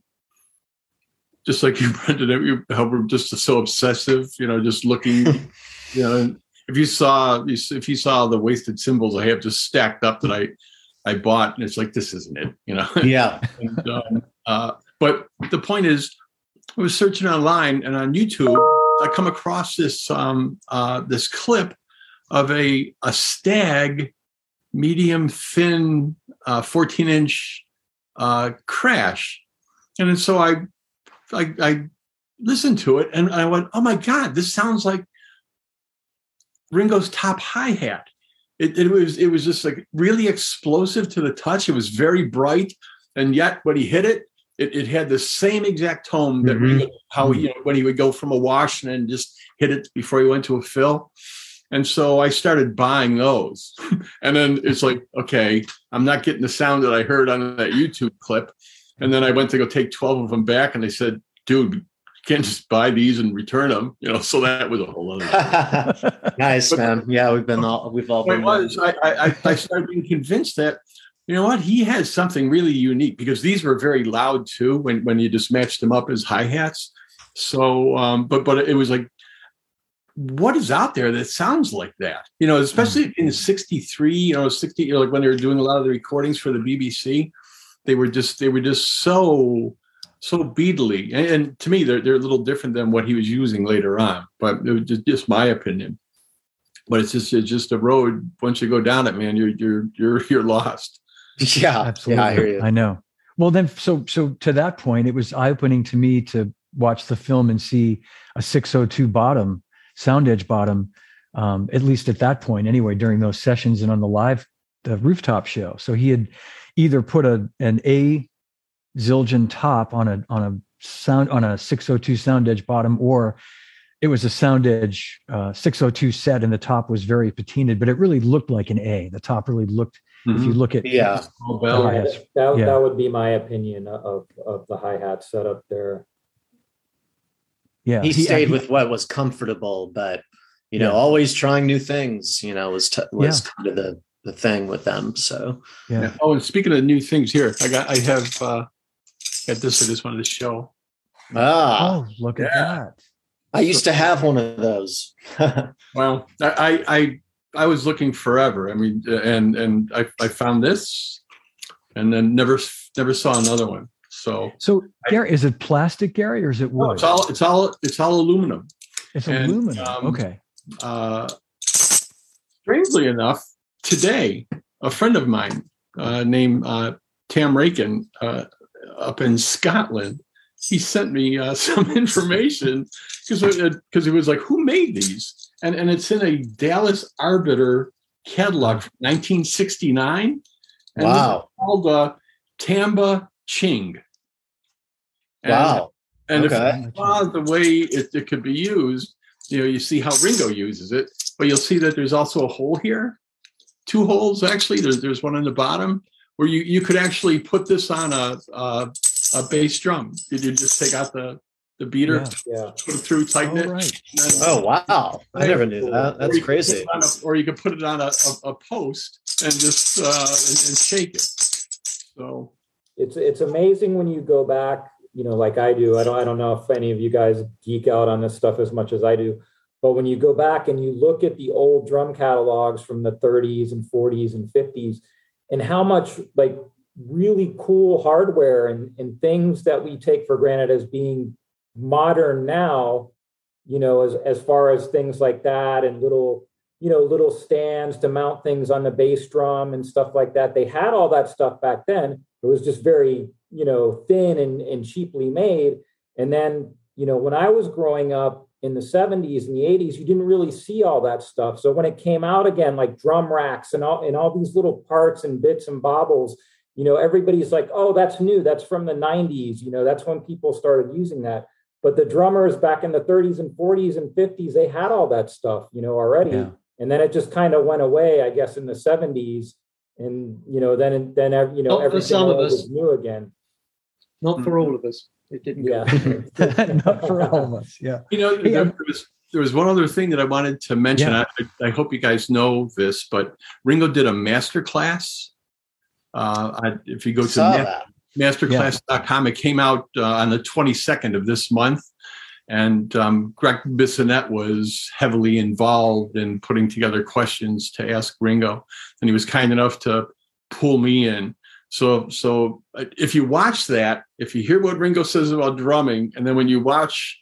just like you, Brendan, you- how we're just so obsessive. You know, just looking. *laughs* you know, if you saw if you saw the wasted cymbals I have just stacked up that I I bought, and it's like this isn't it. You know. *laughs* yeah And, um, uh, but the point is, I was searching online and on YouTube, I come across this um, uh, this clip of a a stag medium thin uh, 14 inch uh, crash, and so I, I I listened to it and I went, oh my god, this sounds like Ringo's top hi hat. It, it was it was just like really explosive to the touch. It was very bright, and yet when he hit it, it, it had the same exact tone that Mhm. Ringo, how you know when he would go from a wash and then just hit it before he went to a fill. And so I started buying those, *laughs* and then it's like, okay, I'm not getting the sound that I heard on that YouTube clip. And then I went to go take 12 of them back, and they said, dude, you can't just buy these and return them, you know. So that was a whole other. *laughs* nice But- man yeah we've been all we've all been was. I, I, I started being convinced that you know what he has something really unique because these were very loud too when when you just matched them up as hi hats. So, um, but but it was like, what is out there that sounds like that? You know, especially in '63. You know, '60. You know, like when they were doing a lot of the recordings for the BBC, they were just they were just so so beatly, and, and to me, they're they're a little different than what he was using later on. But it was just, just my opinion but it's just it's just a road. Once you go down it, man, you're you're you're *laughs* you're lost. *laughs* yeah Absolutely. yeah i hear you I know. Well, then, so so to that point, it was eye opening to me to watch the film and see a 602 bottom, sound edge bottom, um, at least at that point, anyway, during those sessions and on the live the rooftop show. So he had either put a an A Zildjian top on a on a sound on a 602 sound edge bottom, or it was a sound edge uh, 602 set, and the top was very patinaed, but it really looked like an A. The top really looked. If you look at yeah Oh, Bell. Yeah. That, that, Yeah. that would be my opinion of, of the hi hat setup there. yeah, he he- stayed he- with what was comfortable but you know Yeah. always trying new things you know was t- was Yeah. kind of the the thing with them so yeah. Yeah. Oh, and speaking of new things, here I got I have uh, got this. I just wanted to show. ah Oh, look at that. i used to have one of those *laughs* Well, I I I, I was looking forever. I mean, and and I, I found this, and then never never saw another one. So So, I- Gary, is it plastic, Gary, or is it wood? no, it's all it's all it's all aluminum. It's and, aluminum. um, okay. uh, strangely enough, today, a friend of mine uh, named uh, Tam Rakin uh, up in Scotland, he sent me uh, *laughs* some information because because he was like, "Who made these?" And and it's in a Dallas Arbiter catalog from 1969. And wow. called uh, Tamba Ching. And, wow. And okay. if you saw the way it, it could be used, you know, you see how Ringo uses it, but you'll see that there's also a hole here, two holes actually. There's there's one on the bottom where you you could actually put this on a a, a bass drum. Did you just take out the the beater, yeah, yeah. put it through, tighten oh, it. Right. Then, oh wow! I never knew that. That's or crazy. A, or you could put it on a, a, a post and just uh, and, and shake it. So it's it's amazing when you go back you know like i do i don't i don't know if any of you guys geek out on this stuff as much as i do but when you go back and you look at the old drum catalogs from the 30s and 40s and 50s and how much like really cool hardware and, and things that we take for granted as being modern now you know as as far as things like that and little you know little stands to mount things on the bass drum and stuff like that they had all that stuff back then. It was just very you know thin and, and cheaply made. And then you know when i was growing up in the 70s and the 80s you didn't really see all that stuff. So when it came out again like drum racks and all and all these little parts and bits and bobbles you know everybody's like oh that's new. That's from the 90s you know that's when people started using that. But the drummers back in the 30s and 40s and 50s they had all that stuff you know already. Yeah. and then it just kind of went away i guess in the 70s and you know then then you know Not everything was new again. Not for mm-hmm. all of us. It didn't yeah. *laughs* Not for all of us. Yeah. You know, there, there, was there was one other thing that I wanted to mention. Yeah. I, I, hope you guys know this, but Ringo did a master class. Uh, I, if you go to ma- masterclass.com, it came out uh, on the 22nd of this month. And um, Gregg Bissonette was heavily involved in putting together questions to ask Ringo. And he was kind enough to pull me in. So, so if you watch that, if you hear what Ringo says about drumming, and then when you watch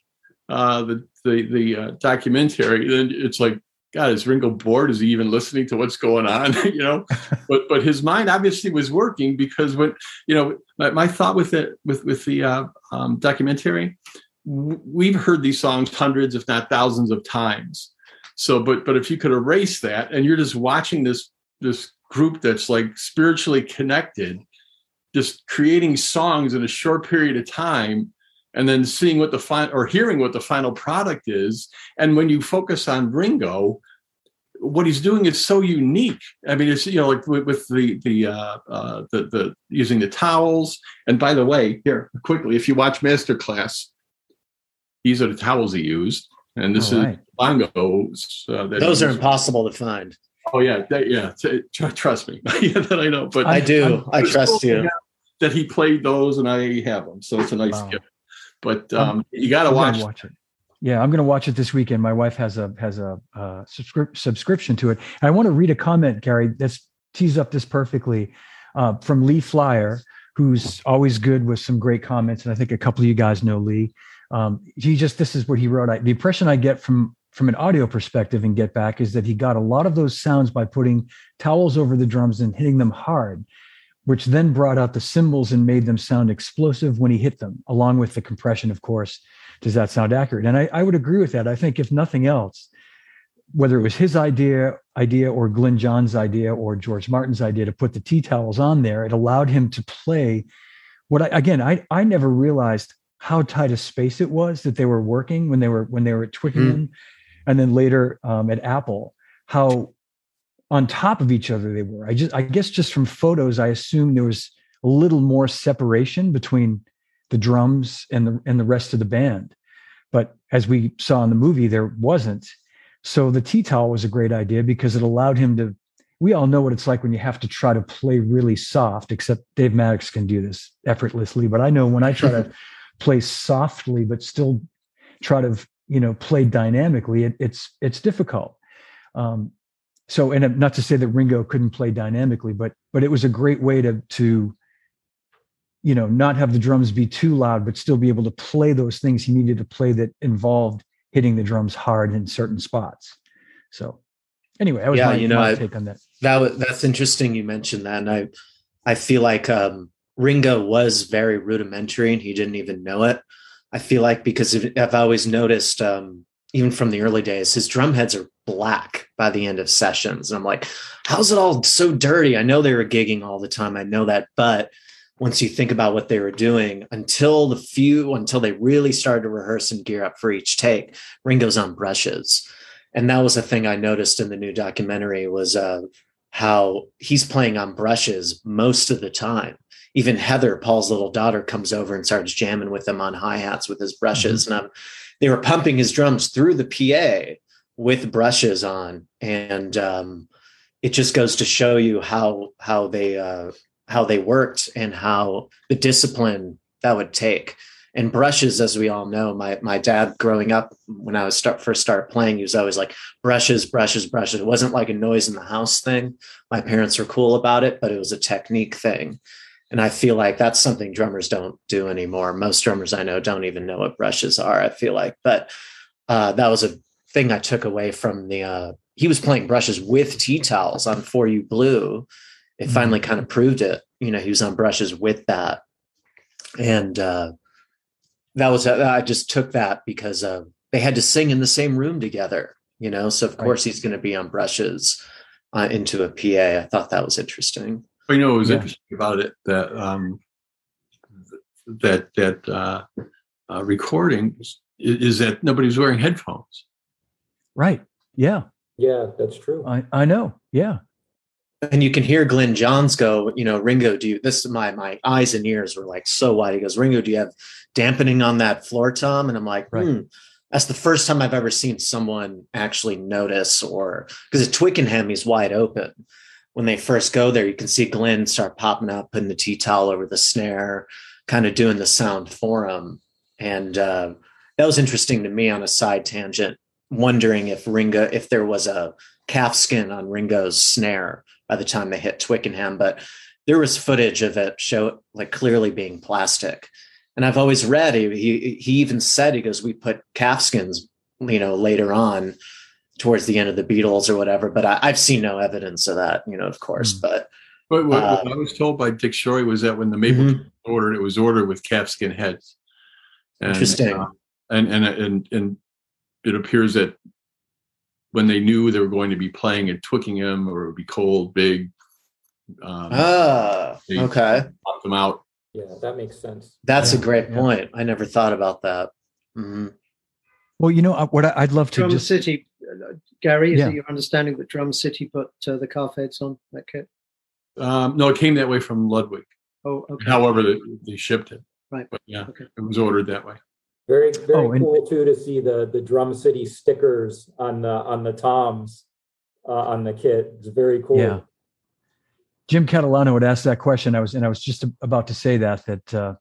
uh, the the the uh, documentary, then it's like, God, is Ringo bored? Is he even listening to what's going on? *laughs* you know, *laughs* but but his mind obviously was working because when you know my, my thought with it with with the uh, um, documentary, we've heard these songs hundreds, if not thousands, of times. So, but but if you could erase that, and you're just watching this this group that's like spiritually connected, just creating songs in a short period of time and then seeing what the final or hearing what the final product is. And when you focus on Ringo, what he's doing is so unique. I mean, it's you know like with, with the the, uh, uh, the the using the towels. And by the way, here quickly, if you watch Masterclass, these are the towels he used, and this All is right. bongos. Uh, Those are impossible to find. Oh yeah, that, yeah. T- trust me, *laughs* yeah, that I know. But I do. I'm, i trust you. That he played those, and I have them, so it's a nice wow. gift. But um, you got to watch. watch it. Yeah, I'm going to watch it this weekend. My wife has a has a uh, subscri- subscription to it. And I want to read a comment, Gary, that's tees up this perfectly uh, from Lee Flyer, who's always good with some great comments, and I think a couple of you guys know Lee. Um, he just this is what he wrote. I, the impression I get from from an audio perspective and get back is that he got a lot of those sounds by putting towels over the drums and hitting them hard which then brought out the cymbals and made them sound explosive when he hit them along with the compression of course. Does that sound accurate? And I, I would agree with that. I think if nothing else whether it was his idea idea or Glyn John's idea or George Martin's idea to put the tea towels on there, it allowed him to play what I again I I never realized how tight a space it was that they were working when they were when they were at Twickenham. Mm and then later um, at Apple, how on top of each other they were. I just, I guess, just from photos, I assume there was a little more separation between the drums and the and the rest of the band. But as we saw in the movie, there wasn't. So the tea towel was a great idea because it allowed him to. We all know what it's like when you have to try to play really soft. Except Dave Mattacks can do this effortlessly, but I know when I try to *laughs* play softly but still try to you know played dynamically it, it's it's difficult. Um, so and not to say that ringo couldn't play dynamically but but it was a great way to to you know not have the drums be too loud but still be able to play those things he needed to play that involved hitting the drums hard in certain spots. So anyway that was yeah, my, you know, my I, take on that. that was, that's interesting you mentioned that and i i feel like um Ringo was very rudimentary and he didn't even know it. I feel like because I've always noticed, um, even from the early days, his drum heads are black by the end of sessions. And I'm like, how's it all so dirty? I know they were gigging all the time. I know that. But once you think about what they were doing until the few, until they really started to rehearse and gear up for each take, Ringo's on brushes. And that was a thing I noticed in the new documentary was uh, how he's playing on brushes most of the time even Heather, Paul's little daughter, comes over and starts jamming with him on hi hats with his brushes, mm-hmm. and they were pumping his drums through the PA with brushes on, and um, it just goes to show you how how they uh, how they worked and how the discipline that would take. And brushes, as we all know, my my dad growing up when I was start first start playing, he was always like brushes, brushes, brushes. It wasn't like a noise in the house thing. My parents were cool about it, but it was a technique thing. And I feel like that's something drummers don't do anymore. Most drummers I know don't even know what brushes are, I feel like. But uh, that was a thing I took away from the, uh, he was playing brushes with tea towels on For You Blue. It mm-hmm. finally kind of proved it. You know, he was on brushes with that. And uh, that was, uh, I just took that because uh, they had to sing in the same room together, you know? So, of right. course, he's going to be on brushes uh, into a PA. I thought that was interesting. Well, you know, it was yeah. interesting about it that um, that that uh, uh, recording is, is that nobody's wearing headphones. Right. Yeah. Yeah, that's true. I I know. Yeah. And you can hear Glyn Johns go, you know, Ringo, do you, this is my, my eyes and ears were like so wide. He goes, Ringo, do you have dampening on that floor tom? And I'm like, right. hmm, that's the first time I've ever seen someone actually notice or because at Twickenham, he's wide open when they first go there, you can see Glyn start popping up, putting the tea towel over the snare, kind of doing the sound for him. And uh, that was interesting to me on a side tangent, wondering if Ringo, if there was a calf skin on Ringo's snare by the time they hit Twickenham, but there was footage of it show like clearly being plastic. And I've always read he he even said he goes we put calf skins you know later on towards the end of the Beatles or whatever. But I, have seen no evidence of that, you know, of course. Mm. But what, what, uh, what, I was told by Dick Schory was that when the maple mm-hmm. ordered, it was ordered with calfskin heads. And, Interesting. Uh, and, and and and it appears that when they knew they were going to be playing at Twickenham or it would be cold, big. Um, ah, okay. Pop them out. Yeah, that makes sense. That's yeah, a great yeah. point. I never thought about that. Mm-hmm. Well, you know uh, what I'd love to Drum just City, Gary. Is yeah. it your understanding that Drum City put uh, the calf heads on that kit? Um, no, it came that way from Ludwig. Oh, okay. However, they, they shipped it. Right. But yeah, okay. it was ordered that way. Very, very oh, cool and- too to see the the Drum City stickers on the on the toms uh, on the kit. It's very cool. Yeah. Jim Catalano had asked that question. I was and I was just about to say that that uh,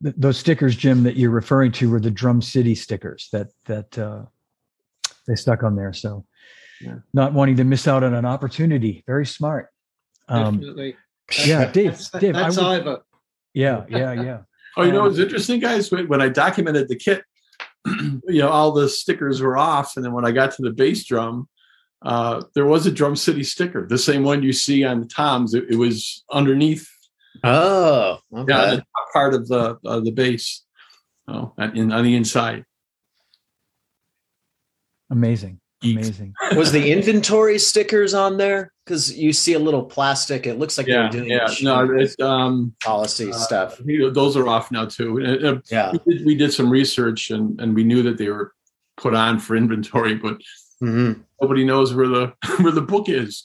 those stickers, Jim, that you're referring to were the Drum City stickers that that uh, they stuck on there. So, yeah. not wanting to miss out on an opportunity. Very smart. Um, Definitely. Yeah, Dave. That's, Dave. That's would, Ivor. Yeah, yeah, yeah. *laughs* oh, you know what's um, interesting, guys? When, when I documented the kit, *clears throat* you know, all the stickers were off, and then when I got to the bass drum, uh, there was a Drum City sticker, the same one you see on the toms. It, it was underneath Oh, okay. yeah, the top part of the uh, the base, oh, in, on the inside. Amazing, amazing. Was the inventory stickers on there? Because you see a little plastic. It looks like yeah, they're doing yeah. No, it's um, policy uh, stuff. Those are off now too. Uh, yeah, we did, we did, some research and and we knew that they were put on for inventory, but mm-hmm. nobody knows where the *laughs* where the book is.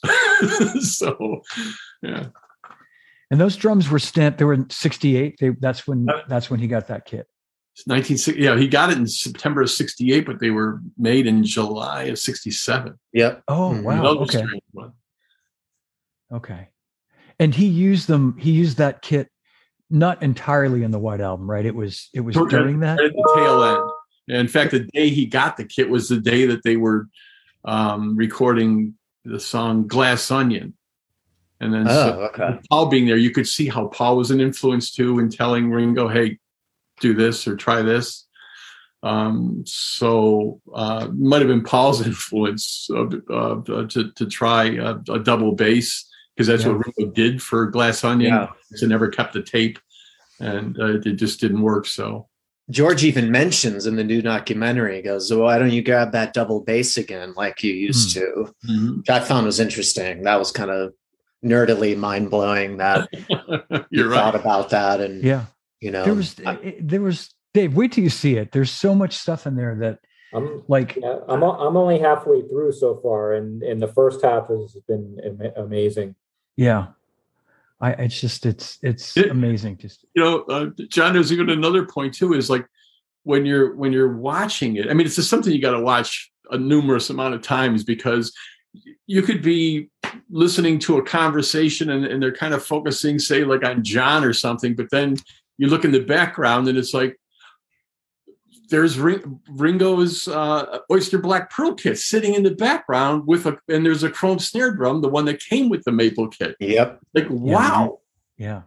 *laughs* so, yeah. And those drums were stamped. They were in '68. that's when that's when he got that kit. 1960. Yeah, he got it in September of '68, but they were made in July of '67. Yep. Oh mm-hmm. wow. Okay. Okay. And he used them. He used that kit not entirely in the White Album, right? It was it was during that at the tail end. In fact, the day he got the kit was the day that they were um, recording the song "Glass Onion." And then oh, so okay. Paul being there, you could see how Paul was an influence too in telling Ringo, hey, do this or try this. Um, so uh, might have been Paul's *laughs* influence uh, uh, to, to try a, a double bass because that's yeah. what Ringo did for Glass Onion. Yeah. He never kept the tape and uh, it just didn't work. So George even mentions in the new documentary, he goes, well, "Why don't you grab that double bass again, like you used Hmm. to?" mhm. Which I found was interesting. That was kind of nerdily mind blowing that *laughs* you're you thought about that, and Yeah. You know, There was I- there was Dave, wait till you see it. There's so much stuff in there that I'm like yeah, I'm o- I'm only halfway through so far, and and the first half has been amazing. yeah. I it's just it's it's It- amazing. Just you know, uh, John, there's even another point too. Is like when you're when you're watching it. I mean, it's just something you got to watch a numerous amount of times because you could be listening to a conversation and, and they're kind of focusing, say, like on John or something, but then you look in the background and it's like there's Ring, Ringo's uh, Oyster Black Pearl kit sitting in the background with a and there's a chrome snare drum, the one that came with the maple kit. yep, Like, wow. yeah.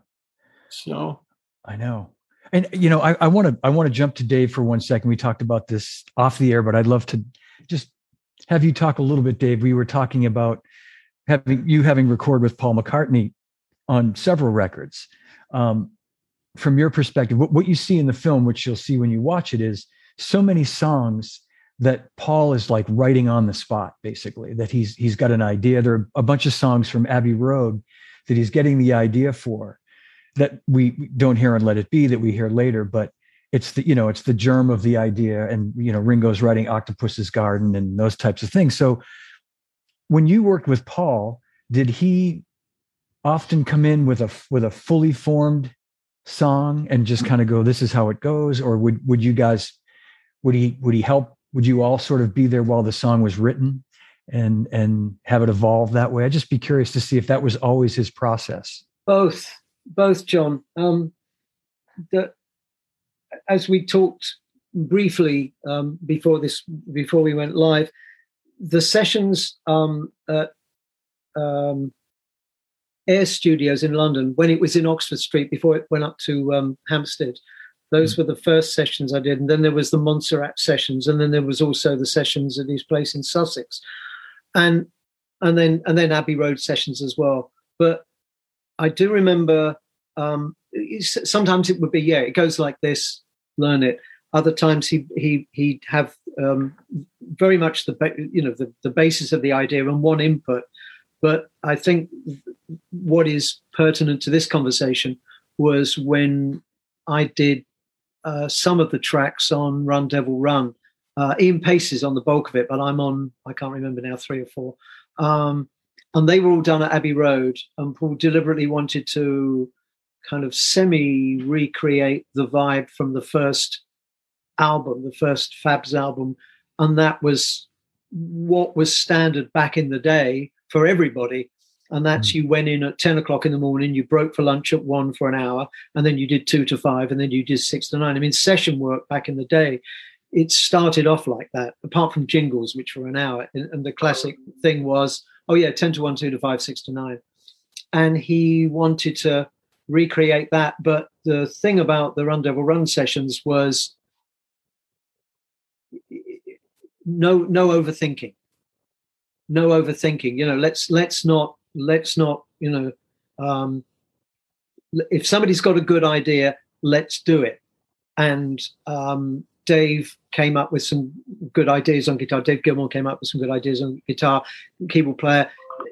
So I know. And you know, I want to I want to jump to Dave for one second. We talked about this off the air, but I'd love to just have you talk a little bit, Dave. We were talking about having you having record with Paul McCartney on several records. Um, from your perspective, what, what you see in the film, which you'll see when you watch it, is so many songs that Paul is like writing on the spot, basically. That he's he's got an idea. There are a bunch of songs from Abbey Road that he's getting the idea for that we don't hear on Let It Be that we hear later, but it's the you know it's the germ of the idea, and you know Ringo's writing Octopus's Garden and those types of things. So when you worked with Paul, did he often come in with a with a fully formed song and just kind of go, "This is how it goes," or would would you guys would he would he help? Would you all sort of be there while the song was written? And and have it evolve that way. I'd just be curious to see if that was always his process. both both john um the as we talked briefly um before this before we went live the sessions um at um air studios in london when it was in oxford street before it went up to um hampstead those were the first sessions i did and then there was the montserrat sessions and then there was also the sessions at his place in sussex and and then and then abbey road sessions as well but I do remember um, sometimes it would be yeah, it goes like this, learn it. Other times he he he'd have um, very much the you know the the basis of the idea and one input. But I think what is pertinent to this conversation was when I did uh, some of the tracks on Run Devil Run. Uh, Ian Paice is on the bulk of it, but I'm on I can't remember now three or four. Um, and they were all done at Abbey Road. And Paul deliberately wanted to kind of semi recreate the vibe from the first album, the first Fabs album, and that was what was standard back in the day for everybody. And that's mm. you went in at 10 o'clock in the morning, you broke for lunch at one for an hour, and then you did two to five, and then you did six to nine. I mean, session work back in the day, it started off like that, apart from jingles, which were an hour. And, and the classic thing was, oh yeah, 10 to 1, 2 to 5, 6 to 9. And he wanted to recreate that. But the thing about the Run Devil Run sessions was no no overthinking. No overthinking. You know, let's let's not let's not, you know, um, if somebody's got a good idea, let's do it. And um, Dave came up with some good ideas on guitar. Dave Gilmour came up with some good ideas on guitar, keyboard player,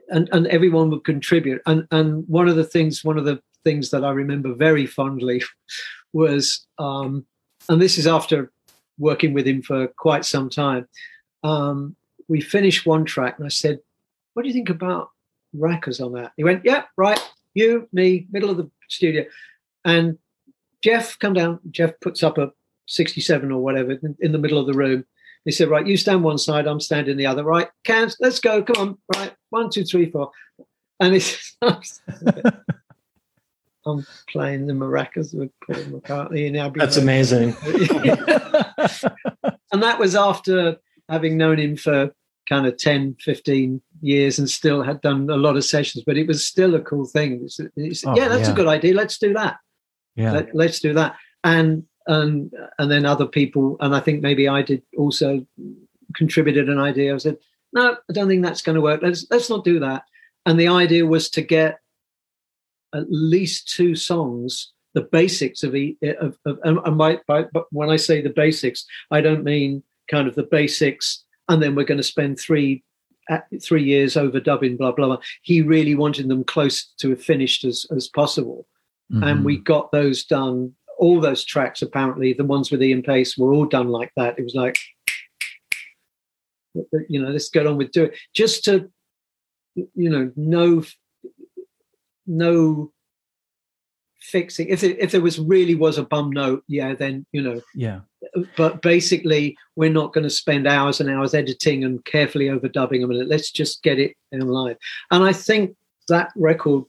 and, and everyone would contribute. And and one of the things, one of the things that I remember very fondly *laughs* was, um, and this is after working with him for quite some time. Um, we finished one track, and I said, "What do you think about maracas on that?" He went, "Yeah, right. You, me, middle of the studio." And Geoff, come down. Geoff puts up a 67 or whatever in, the middle of the room. He said, Right, you stand one side, I'm standing the other. Right, cans, let's go. Come on. Right, one, two, three, four. And it's, *laughs* I'm playing the maracas with Paul McCartney Abbey That's amazing. *laughs* and that was after having known him for kind of 10, 15 years and still had done a lot of sessions, but it was still a cool thing. It's, it's, Oh, yeah, that's yeah. a good idea. Let's do that. yeah. Let, let's do that. And and and then other people, and I think maybe I did also contributed an idea. I said, no, I don't think that's going to work. Let's let's not do that. And the idea was to get at least two songs the basics of, e- of, of and my, by, but when I say the basics, I don't mean kind of the basics, and then we're going to spend three three years overdubbing, blah, blah, blah. He really wanted them close to finished as, as possible. Mm-hmm. And we got those done. All those tracks, apparently, the ones with Ian Paice were all done like that. It was like, you know, let's get on with doing just to, you know, no, no fixing. If it, if there was really was a bum note, yeah, then you know, yeah. But basically, we're not going to spend hours and hours editing and carefully overdubbing them. And let's just get it in live. And I think that record,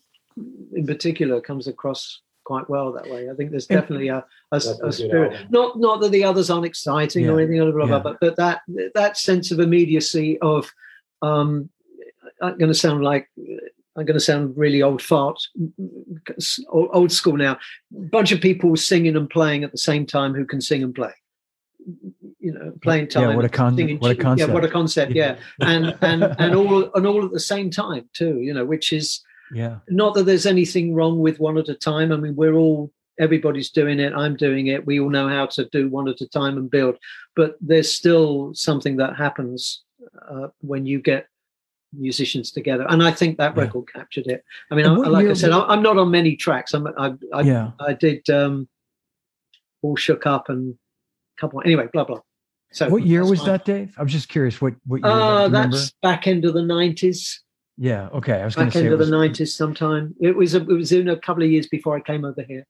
in particular, comes across quite well that way. I think there's definitely a, a, a spirit. Not not that the others aren't exciting yeah. or anything, blah, blah, yeah. but but that that sense of immediacy of um, I'm going to sound like I'm going to sound really old fart, old school now. Bunch of people singing and playing at the same time who can sing and play. You know, playing time. Yeah, what a, con- singing, what a concept. Yeah, what a concept. Yeah, and and and all and all at the same time too. You know, which is yeah. Not that there's anything wrong with one at a time. I mean, we're all everybody's doing it. I'm doing it. We all know how to do one at a time and build. But there's still something that happens uh, when you get musicians together, and I think that yeah. record captured it. I mean, I, like I said, I'm not on many tracks. I'm, I, I, yeah. I did um, all shook up and a couple. Anyway, blah blah. So what year was that, Dave? I'm just curious. What what year? Uh, that that's back end of the '90s. Yeah. Okay. I was back end of the '90s sometime. It was a, it was in a couple of years before I came over here.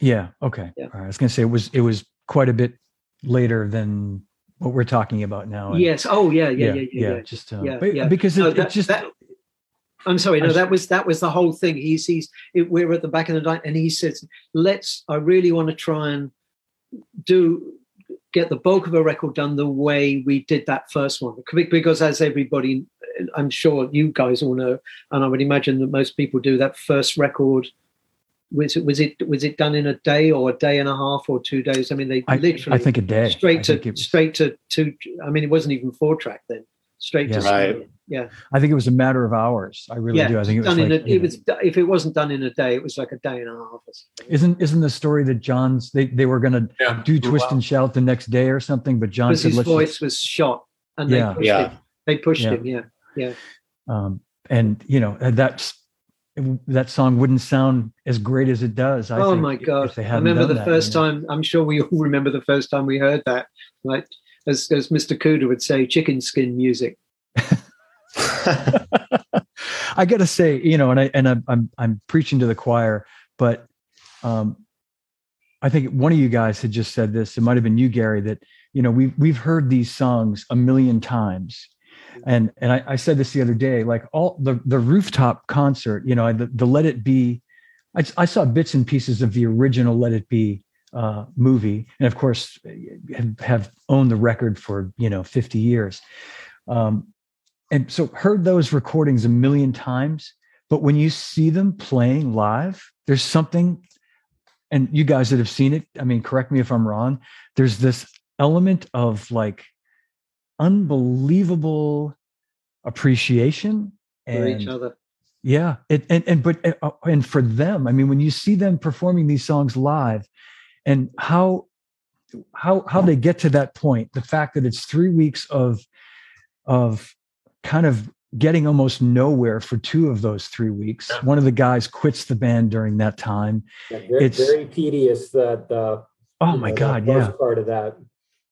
Yeah. Okay. Yeah. Right. I was going to say it was it was quite a bit later than what we're talking about now. And, yes. Oh, yeah, yeah, yeah, yeah. yeah, yeah. Just uh, yeah, yeah. because it, no, that, it just. That, I'm sorry. No, that was that was the whole thing. He sees it, we're at the back of the night, and he says, "Let's. I really want to try and do get the bulk of a record done the way we did that first one, because as everybody, I'm sure you guys all know, and I would imagine that most people do that first record was it was it was it done in a day or a day and a half or two days? I mean, they I, literally. I think a day. Straight to was, straight to two. I mean, it wasn't even four track then. Straight yeah. to right. Yeah. I think it was a matter of hours. I really yeah, do. I think it was. Like, a, it was if it wasn't done in a day, it was like a day and a half. Isn't isn't the story that John's they, they were going to yeah. do twist wow. and shout the next day or something, but John said, his voice just... was shot and they yeah. pushed yeah. him. They pushed him. Yeah. Yeah. Um, and you know that's that song wouldn't sound as great as it does. I oh my god! I remember the first time. I'm sure we *laughs* all remember the first time we heard that. Like as as Mr. Cooder would say, chicken skin music. *laughs* I got to say, you know, and I and I'm, I'm I'm preaching to the choir, but um, I think one of you guys had just said this. It might have been you, Gary, that you know we've we've heard these songs a million times, and and I, I, said this the other day like all the the rooftop concert you know the, the let it be I, I, saw bits and pieces of the original let it be uh, movie. And of course have, have, owned the record for you know 50 years. Um, and so heard those recordings a million times but when you see them playing live there's something and you guys that have seen it i mean correct me if i'm wrong there's this element of like unbelievable appreciation and, for each other. Yeah, it, and and but uh, and for them, I mean, when you see them performing these songs live, and how how how they get to that point, the fact that it's three weeks of of kind of getting almost nowhere for two of those three weeks. One of the guys quits the band during that time. Yeah, very, it's very tedious. That uh, oh my know, god, yeah, part of that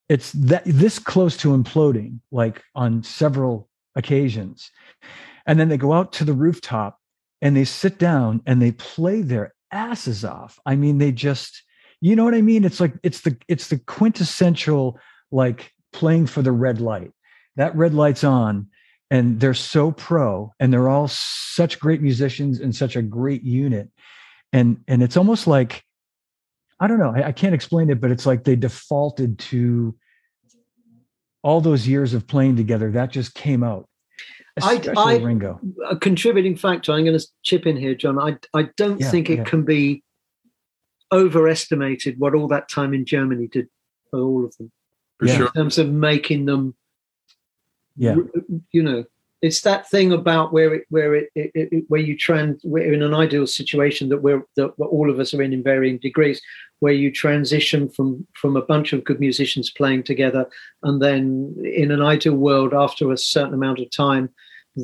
it's that this close to imploding like on several occasions. And then they go out to the rooftop and they sit down and they play their asses off. I mean they just you know what i mean? It's like it's the it's the quintessential like playing for the red light. That red light's on and they're so pro and they're all such great musicians and such a great unit. And and it's almost like I don't know. I, I, can't explain it, but it's like they defaulted to all those years of playing together. That just came out. Especially I, I, Ringo. A contributing factor. I'm going to chip in here, John. I I don't yeah, think it yeah. can be overestimated what all that time in Germany did for all of them. For in sure. terms of making them, yeah, you know, it's that thing about where it where it, it, it where you trans we're in an ideal situation that we're that all of us are in in varying degrees where you transition from from a bunch of good musicians playing together and then in an ideal world after a certain amount of time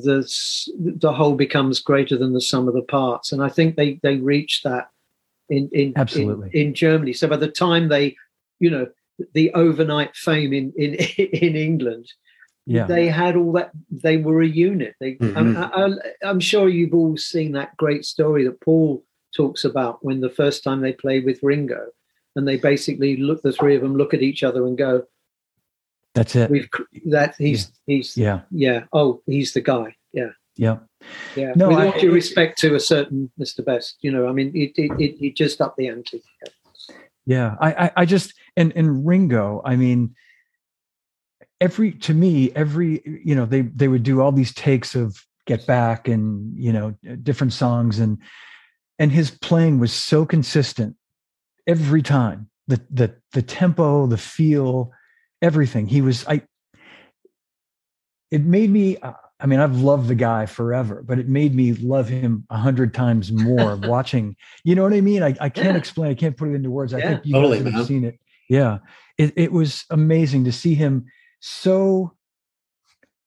the the whole becomes greater than the sum of the parts. And i think they they reach that in in absolutely. in, in germany. So by the time they you know the overnight fame in in *laughs* in england yeah. They had all that they were a unit. They mm-hmm. I, am sure you've all seen that great story that paul talks about when the first time they play with ringo and they basically look the three of them look at each other and go that's it. We've that he's yeah. he's yeah. yeah oh he's the guy yeah. Yeah yeah no with all due respect to a certain mr best you know i mean it it, it, it just up the ante. Yeah, yeah I, I i just and and ringo i mean every to me every you know they they would do all these takes of get back and you know different songs. And and his playing was so consistent every time. The the the tempo the feel everything. He was i it made me uh, i mean i've loved the guy forever but it made me love him a hundred times more *laughs* watching you know what i mean? I, I can't yeah. explain i can't put it into words. Yeah, i think you totally, guys have seen it. Yeah. It, it was amazing to see him so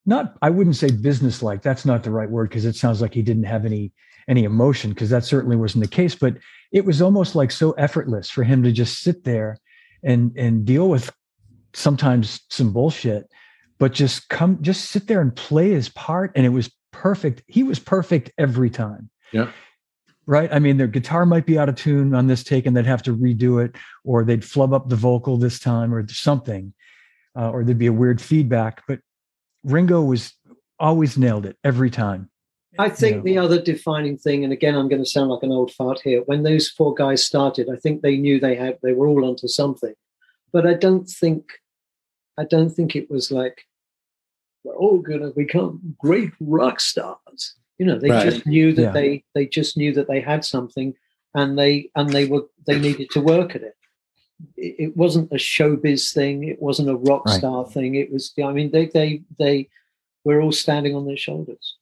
not i wouldn't say businesslike that's not the right word because it sounds like he didn't have any any emotion because that certainly wasn't the case but it was almost like so effortless for him to just sit there and and deal with sometimes some bullshit but just come just sit there and play his part and it was perfect he was perfect every time. Yeah. Right? I mean their guitar might be out of tune on this take and they'd have to redo it or they'd flub up the vocal this time or something uh, or there'd be a weird feedback. But Ringo was always nailed it every time. I think you know. the other defining thing, and again, I'm going to sound like an old fart here. When those four guys started, I think they knew they had they were all onto something, but I don't think, I don't think it was like we're all going to become great rock stars. You know, they right. just knew that yeah. they they just knew that they had something, and they and they were they needed to work at it it wasn't a showbiz thing. It wasn't a rock right. star thing. It was, I mean, they, they, they were all standing on their shoulders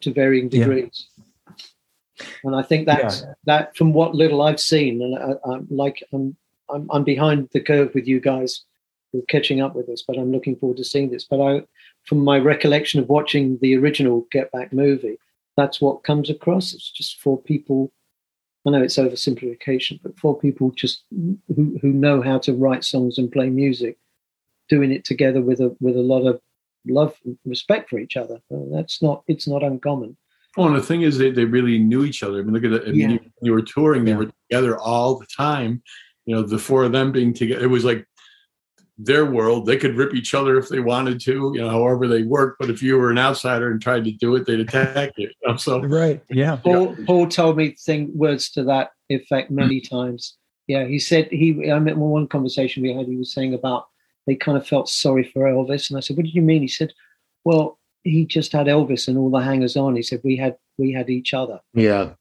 to varying degrees. Yeah. And I think that's yeah. that from what little I've seen, and I, am like, I'm, I'm, I'm behind the curve with you guys who are catching up with us, but I'm looking forward to seeing this. But I, from my recollection of watching the original Get Back movie, that's what comes across. It's just for people I know it's oversimplification, but for people just who, who know how to write songs and play music, doing it together with a with a lot of love and respect for each other. Uh, that's not it's not uncommon. Well, and the thing is, they, they really knew each other. I mean, look at it. I mean, yeah. you, you, were touring; they yeah. were together all the time. You know, the four of them being together. It was like their world. They could rip each other if they wanted to, you know, however they work. But if you were an outsider and tried to do it, they'd attack you. you know? So right, yeah. Paul, Paul told me think words to that effect hmm. many times. Yeah, he said he. I remember one conversation we had. He was saying about they kind of felt sorry for Elvis, and I said, "What did you mean?" He said, "Well, he just had Elvis and all the hangers on." He said, "We had we had each other." Yeah,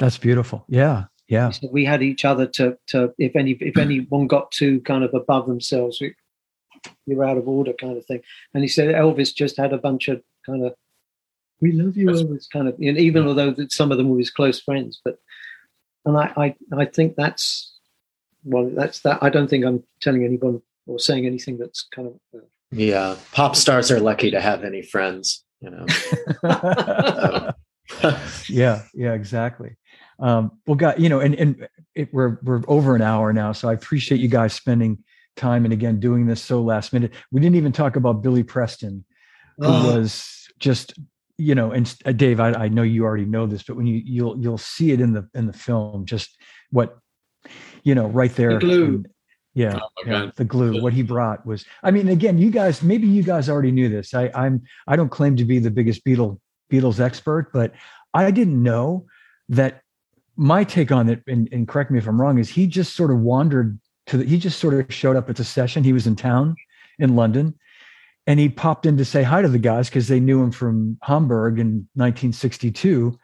that's beautiful. Yeah, yeah. So we had each other to to if any if anyone got too kind of above themselves, we, you're out of order kind of thing. And he said Elvis just had a bunch of kind of we love you, that's, Elvis kind of, and even yeah. although some of them were his close friends, but and I, I I think that's well that's that I don't think I'm telling anyone or saying anything that's kind of uh, yeah pop stars are lucky to have any friends you know *laughs* *laughs* yeah yeah exactly um, well, God, you know, and and it, we're we're over an hour now, so I appreciate you guys spending time and again doing this so last minute. We didn't even talk about Billy Preston, who oh. was just you know, and uh, Dave, I, I know you already know this, but when you you'll you'll see it in the in the film, just what you know, right there. The glue. yeah, oh yeah the glue. What he brought was, I mean, again, you guys, maybe you guys already knew this. I, I'm, I don't claim to be the biggest Beatle Beatles expert, but I didn't know that my take on it, and, and, correct me if I'm wrong, is he just sort of wandered to the, he just sort of showed up at the session. He was in town in London and he popped in to say hi to the guys because they knew him from Hamburg in 1962.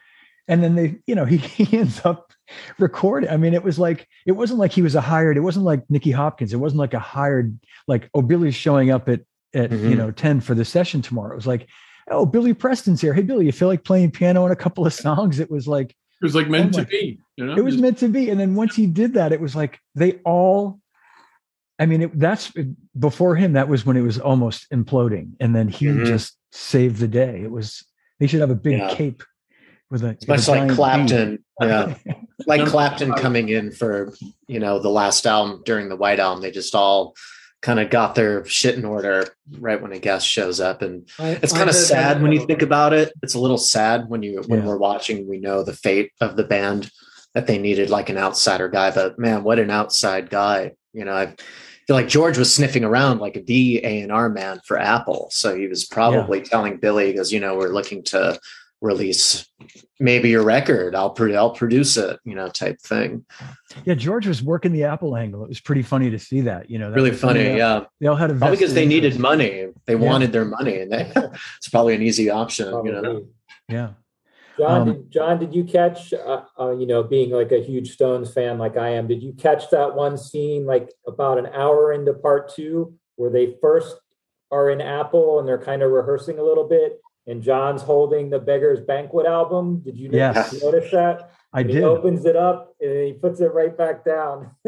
And then they, you know, *laughs* he, he ends up recording. I mean, it was like, it wasn't like he was a hired, it wasn't like Nicky Hopkins. It wasn't like a hired, like, oh, Billy's showing up at, at, mm-hmm. you know, 10 for the session tomorrow. It was like, oh, Billy Preston's here. Hey, Billy, you feel like playing piano on a couple of songs? It was like It was like meant Oh to be. You know, it was meant to be. And then once he did that, it was like they all. I mean, it, that's before him. That was when it was almost imploding, and then he Mhm. just saved the day. It was. They should have a big Yeah. cape with a It's much with a like giant Clapton. Yeah. *laughs* like Clapton coming in for you know the last album during the White Album, they just all kind of got their shit in order right when a guest shows up, and I- it's kind of sad when you think about it. It's a little sad when you when Yeah. we're watching. We know the fate of the band that they needed like an outsider guy, but man, what an outside guy! You know, I feel like George was sniffing around like the A and R man for Apple, so he was probably telling Billy, because you know, we're looking to release maybe your record. I'll pro- I'll produce it, you know, type thing. Yeah, George was working the Apple angle. It was pretty funny to see that. You know, that really funny. they all- Yeah. They all had a Probably because vested they needed interest. money. They Yeah. wanted their money, and *laughs* they, it's probably an easy option. You know, Yeah. John, Um, did, John, did you catch? Uh, uh, you know, being like a huge Stones fan like I am, did you catch that one scene like about an hour into part two where they first are in Apple and they're kind of rehearsing a little bit, and John's holding the Beggars Banquet album? Did you Yes. notice, notice that? I And He opens it up and he puts it right back down. *laughs*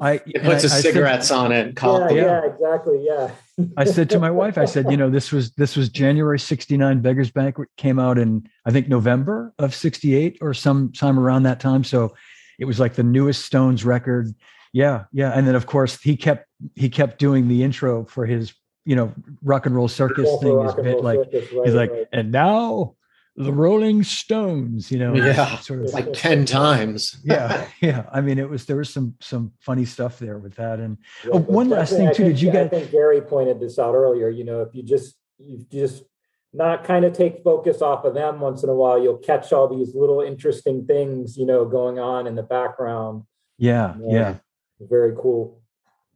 I it and puts I- his I said- cigarettes on it. And yeah, yeah, exactly. Yeah. *laughs* I said to my wife, I said, you know, this was this was January '69. Beggars Banquet came out in I think November of '68 or some time around that time. So it was like the newest Stones record. Yeah, yeah. And then of course he kept he kept doing the intro for his you know rock and roll circus All thing. is rock and bit like circus, right, he's like, right. and now the Rolling Stones. You know, Yeah. sort of like ten times. *laughs* yeah, yeah. I mean, it was there was some some funny stuff there with that, and Yeah, Oh, but one last thing, I too. think- Did you get? I think Gary pointed this out earlier. You know, if you just you just not kind of take focus off of them once in a while, you'll catch all these little interesting things, you know, going on in the background. yeah, Yeah. yeah. Very cool.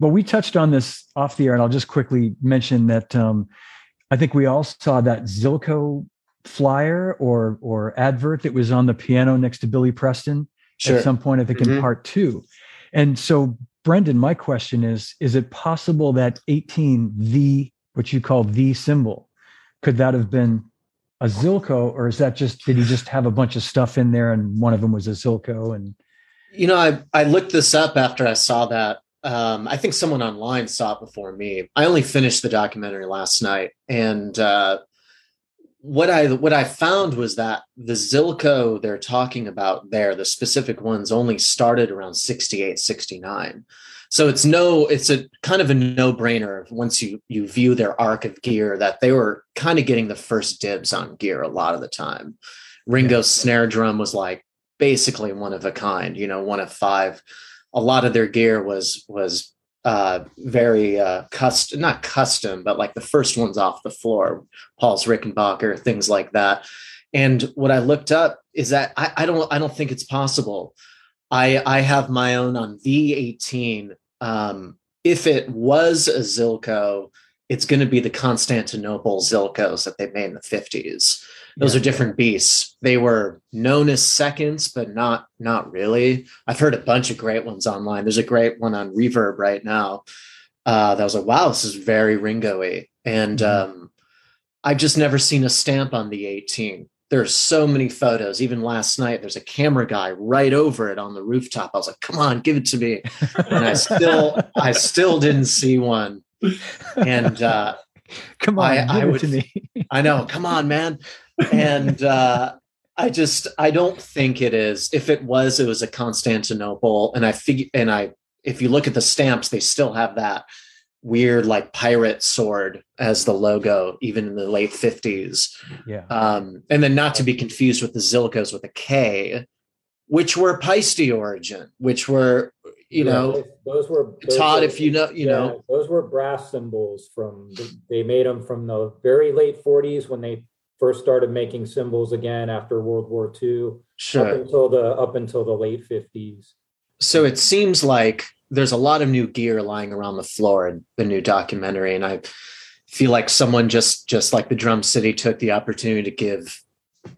Well, we touched on this off the air, and I'll just quickly mention that um, I think we all saw that Zilco flyer or or advert that was on the piano next to Billy Preston Sure. at some point. I think in Mhm. part two. And so, Brendan, my question is: Is it possible that eighteen, the what you call the cymbal, could that have been a Zilco, or is that just did he just have a bunch of stuff in there, and one of them was a Zilco? And You know, I I looked this up after I saw that. Um, I think someone online saw it before me. I only finished the documentary last night, and uh, what I what I found was that the Zilco they're talking about there, the specific ones, only started around 68, 69. So it's no, it's a kind of a no brainer once you you view their arc of gear that they were kind of getting the first dibs on gear a lot of the time. Ringo's snare drum was like basically one of a kind, you know, one of five. A lot of their gear was was uh very uh custom not custom, but like the first ones off the floor, Paul's Rickenbacker, things like that. And what I looked up is that I, I don't I don't think it's possible. I I have my own on V18. Um, if it was a Zilco, it's going to be the Constantinople Zilcos that they made in the 50s those Yeah. are different beasts they were known as seconds but not not really i've heard a bunch of great ones online there's a great one on reverb right now uh that was like wow this is very ringo-y and Mhm. um i've just never seen a stamp on the 18 there's so many photos even last night there's a camera guy right over it on the rooftop i was like come on give it to me and i still i still didn't see one and uh *laughs* come on, I- give I it would- to me. I know. Come on, man. And uh, I just I don't think it is. If it was, it was a Constantinople, and I figure and I if you look at the stamps, they still have that weird like pirate sword as the logo, even in the late fifties. yeah, Um, and then not to be confused with the Zilkos with a K, which were Paiste origin, which were you Yeah, know those, those were those Todd, were- if you know, you yeah, know, those were brass cymbals from they made them from the very late 40s when they first started making cymbals again after World War II Sure. up until the up until the late 50s. so it seems like there's a lot of new gear lying around the floor in the new documentary and i feel like someone just just like the drum city took the opportunity to give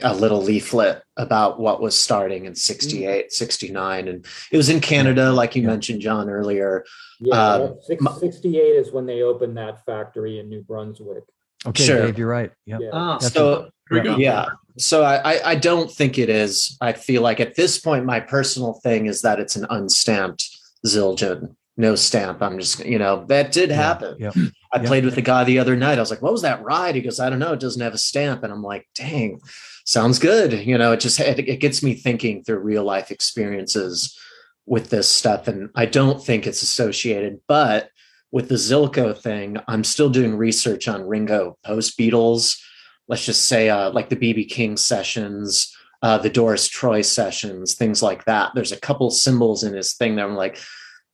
a little leaflet about what was starting in 68 69 and it was in canada like you Yeah. mentioned john earlier Yeah, Um, that six- 68 is when they opened that factory in New Brunswick. Okay, Sure. Dave, you're right. Yeah. Yeah. Ah, So There yeah. So I, I I don't think it is. I feel like at this point, my personal thing is that it's an unstamped Zildjian, no stamp. I'm just you know that did happen. Yeah. I Yeah. played with a guy the other night. I was like, "What was that ride?" He goes, "I don't know. It doesn't have a stamp." And I'm like, "Dang, sounds good." You know, it just it, it gets me thinking through real life experiences with this stuff, and I don't think it's associated. But with the Zilko thing, I'm still doing research on Ringo post Beatles. Let's just say, uh, like the BB King sessions, uh, the Doris Troy sessions, things like that. There's a couple cymbals in his thing that I'm like,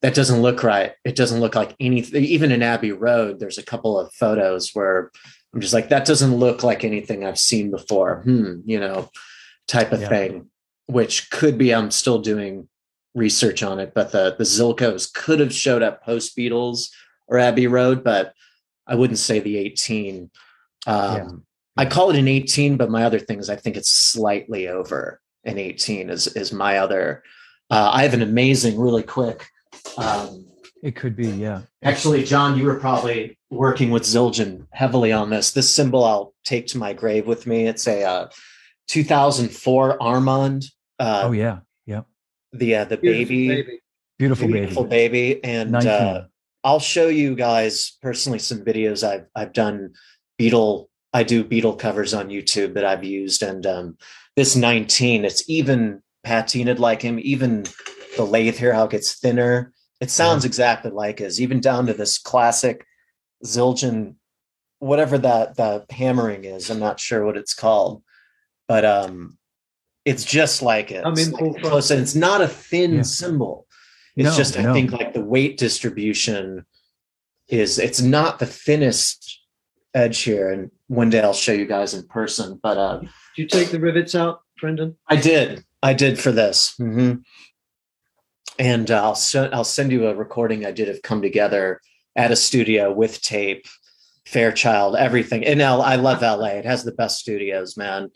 that doesn't look right. It doesn't look like anything. Even in Abbey Road, there's a couple of photos where I'm just like, that doesn't look like anything I've seen before. Hmm, you know, type of Yeah. thing, which could be. I'm still doing research on it, but the the Zilkos could have showed up post Beatles or Abbey Road, but I wouldn't say the 18. Um, Yeah. I call it an 18, but my other thing is I think it's slightly over an 18 is is my other. Uh, I have an amazing, really quick. Um, It could be. Yeah. actually, John, you were probably working with Zildjian heavily on this. This cymbal I'll take to my grave with me. It's a uh, 2004 Armand. Uh, oh yeah. yeah. the uh, the beautiful baby, Beautiful baby. beautiful baby, and 19. uh, I'll show you guys personally some videos I've I've done Beatle. I do Beatle covers on YouTube that I've used, and um, this 19, it's even patinaed like him. Even the lathe here, how it gets thinner. It sounds exactly like his, even down to this classic Zildjian, whatever that the hammering is. I'm not sure what it's called, but um, it's just like it. I'm It's in like close, and it's not a thin Yeah. cymbal. It's No, just I think like the weight distribution is it's not the thinnest edge here, and one day I'll show you guys in person. But uh, Did you take the rivets out, Brendan? I did. I did for this. Mm-hmm. And uh, I'll send I'll send you a recording I did of Come Together at a studio with tape, Fairchild, everything. And L, I love LA. It has the best studios, man.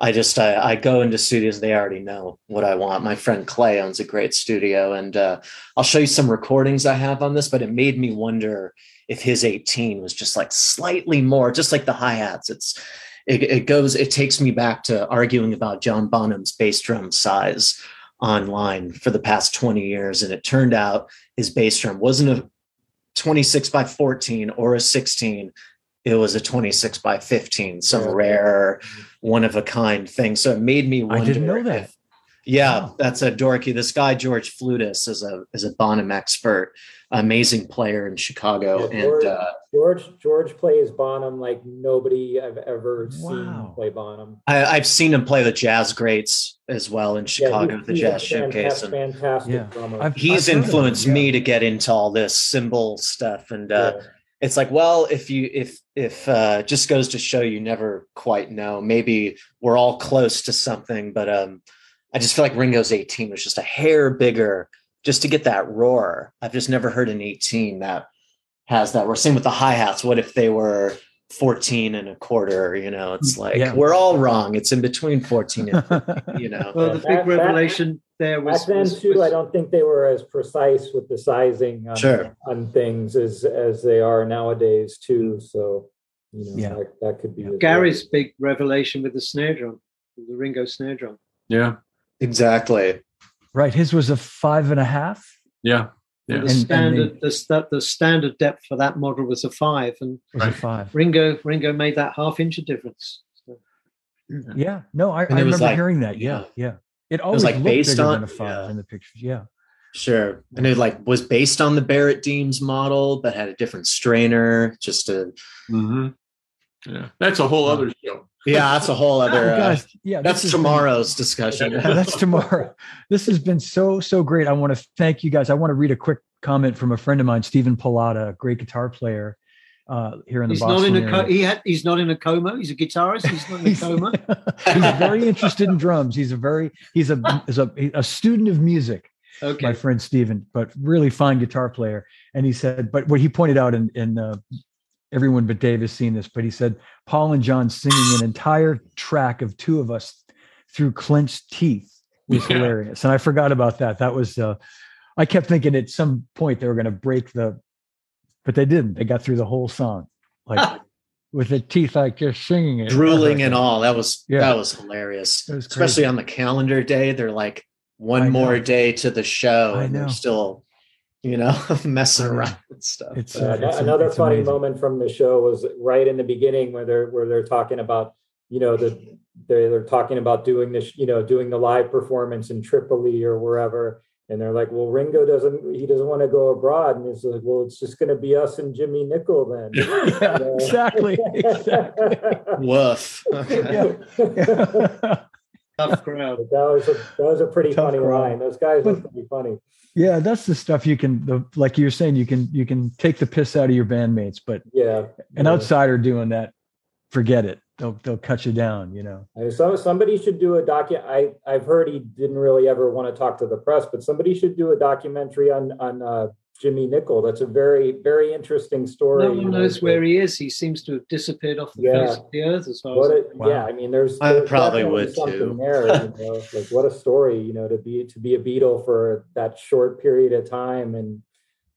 I just I, I go into studios. They already know what I want. My friend Clay owns a great studio, and uh, I'll show you some recordings I have on this. But it made me wonder if his 18 was just like slightly more, just like the hi hats. It's it, it goes. It takes me back to arguing about John Bonham's bass drum size online for the past 20 years, and it turned out his bass drum wasn't a 26 by 14 or a 16 it was a 26 by 15 some Yeah. rare one of a kind thing so it made me wonder I didn't know that. if- yeah Wow. that's a dorky this guy george Fludas is a is a bonham expert amazing player in chicago Yeah, and George- uh, George George plays Bonham like nobody I've ever Wow. seen play Bonham. I, i've seen him play the jazz greats as well in chicago Yeah, at the he's- jazz he's showcase fanta- and Fantastic Yeah. drummer. I've- he's I've heard of him, influenced yeah. me to get into all this cymbal stuff and uh Yeah. It's like well if you if if uh just goes to show you never quite know. Maybe we're all close to something but um i just feel like ringo's 18 was just a hair bigger just to get that roar. I've just never heard an 18 that has that roar. Same with the hi-hats. What if they were 14 and a quarter? You know it's like Yeah. we're all wrong. It's in between 14 and 15, you know? *laughs* Well, the big back- revelation there was, Back then was- too, was- I don't think they were as precise with the sizing on, Sure. on things as as they are nowadays too. So you know Yeah. that, that could be as well. Gary's big revelation with the snare drum, the Ringo snare drum. Yeah. exactly right. His was a five and a half. Yeah. And Yeah. the And- and standard, the, the standard depth for that model was a five, and Was a Right. five. Ringo Ringo made that half inch of difference. So, Yeah. No, I, I And it was remember like- hearing that. Yeah. Yeah. It always like based on- than a five yeah. in the pictures. Yeah. Sure. And it like was based on the Barrett Deems model, but had a different strainer. Just a hmm Yeah. That's a whole other show. yeah, that's a whole other. *laughs* Oh, Uh, guys, yeah. that's this has been- tomorrow's discussion. Yeah, *laughs* that's tomorrow. This has been so so great. I want to thank you guys. I want to read a quick comment from a friend of mine, Stephen Pilata, a great guitar player uh, here in the he's not in a co- he had he's not in a coma. He's a guitarist. He's not in a coma. *laughs* he's very interested in drums. He's a very he's a is a, a student of music. Okay. my friend Steven, but really fine guitar player. And he said, but what he pointed out, and in, uh, everyone but Dave has seen this, but he said Paul and John singing an entire track of two of us through clenched teeth was Yeah. hilarious. And I forgot about that. That was, uh, I kept thinking at some point they were going to break the, but they didn't. They got through the whole song. Like, *laughs* with the teeth like just singing it. drooling and all. That was Yeah. that was hilarious. Was Especially on the calendar day, they're like I one know. more day to the show, I and know. they're still, you know, *laughs* messing around and stuff. It's, Uh, uh, it's- another it's funny amazing. moment from the show was right in the beginning where they're where they're talking about you know the they're, they're talking about doing this you know doing the live performance in Tripoli or wherever and they're like well Ringo doesn't he doesn't want to go abroad and it's like well it's just going to be us and Jimmie Nicol then *laughs* yeah, Yeah. exactly. exactly. *laughs* Woof. Yeah. *laughs* Tough crowd. that was a that was a pretty Tough funny crowd. line those guys were pretty funny yeah, that's the stuff you can, the, like you were saying, you can you can take the piss out of your bandmates, but yeah an Yeah. outsider doing that, forget it. They'll they'll cut you down. You know. So somebody should do a docu. I I've heard he didn't really ever want to talk to the press, but somebody should do a documentary on on uh, Jimmie Nicol. That's a very very interesting story. No one knows where he is. He seems to have disappeared off the Yeah. face of the earth as far What as a, Wow. Yeah, I mean, there's, I probably definitely would, something too. there. You know, like what a story, you know, to be to be a Beatle for that short period of time, and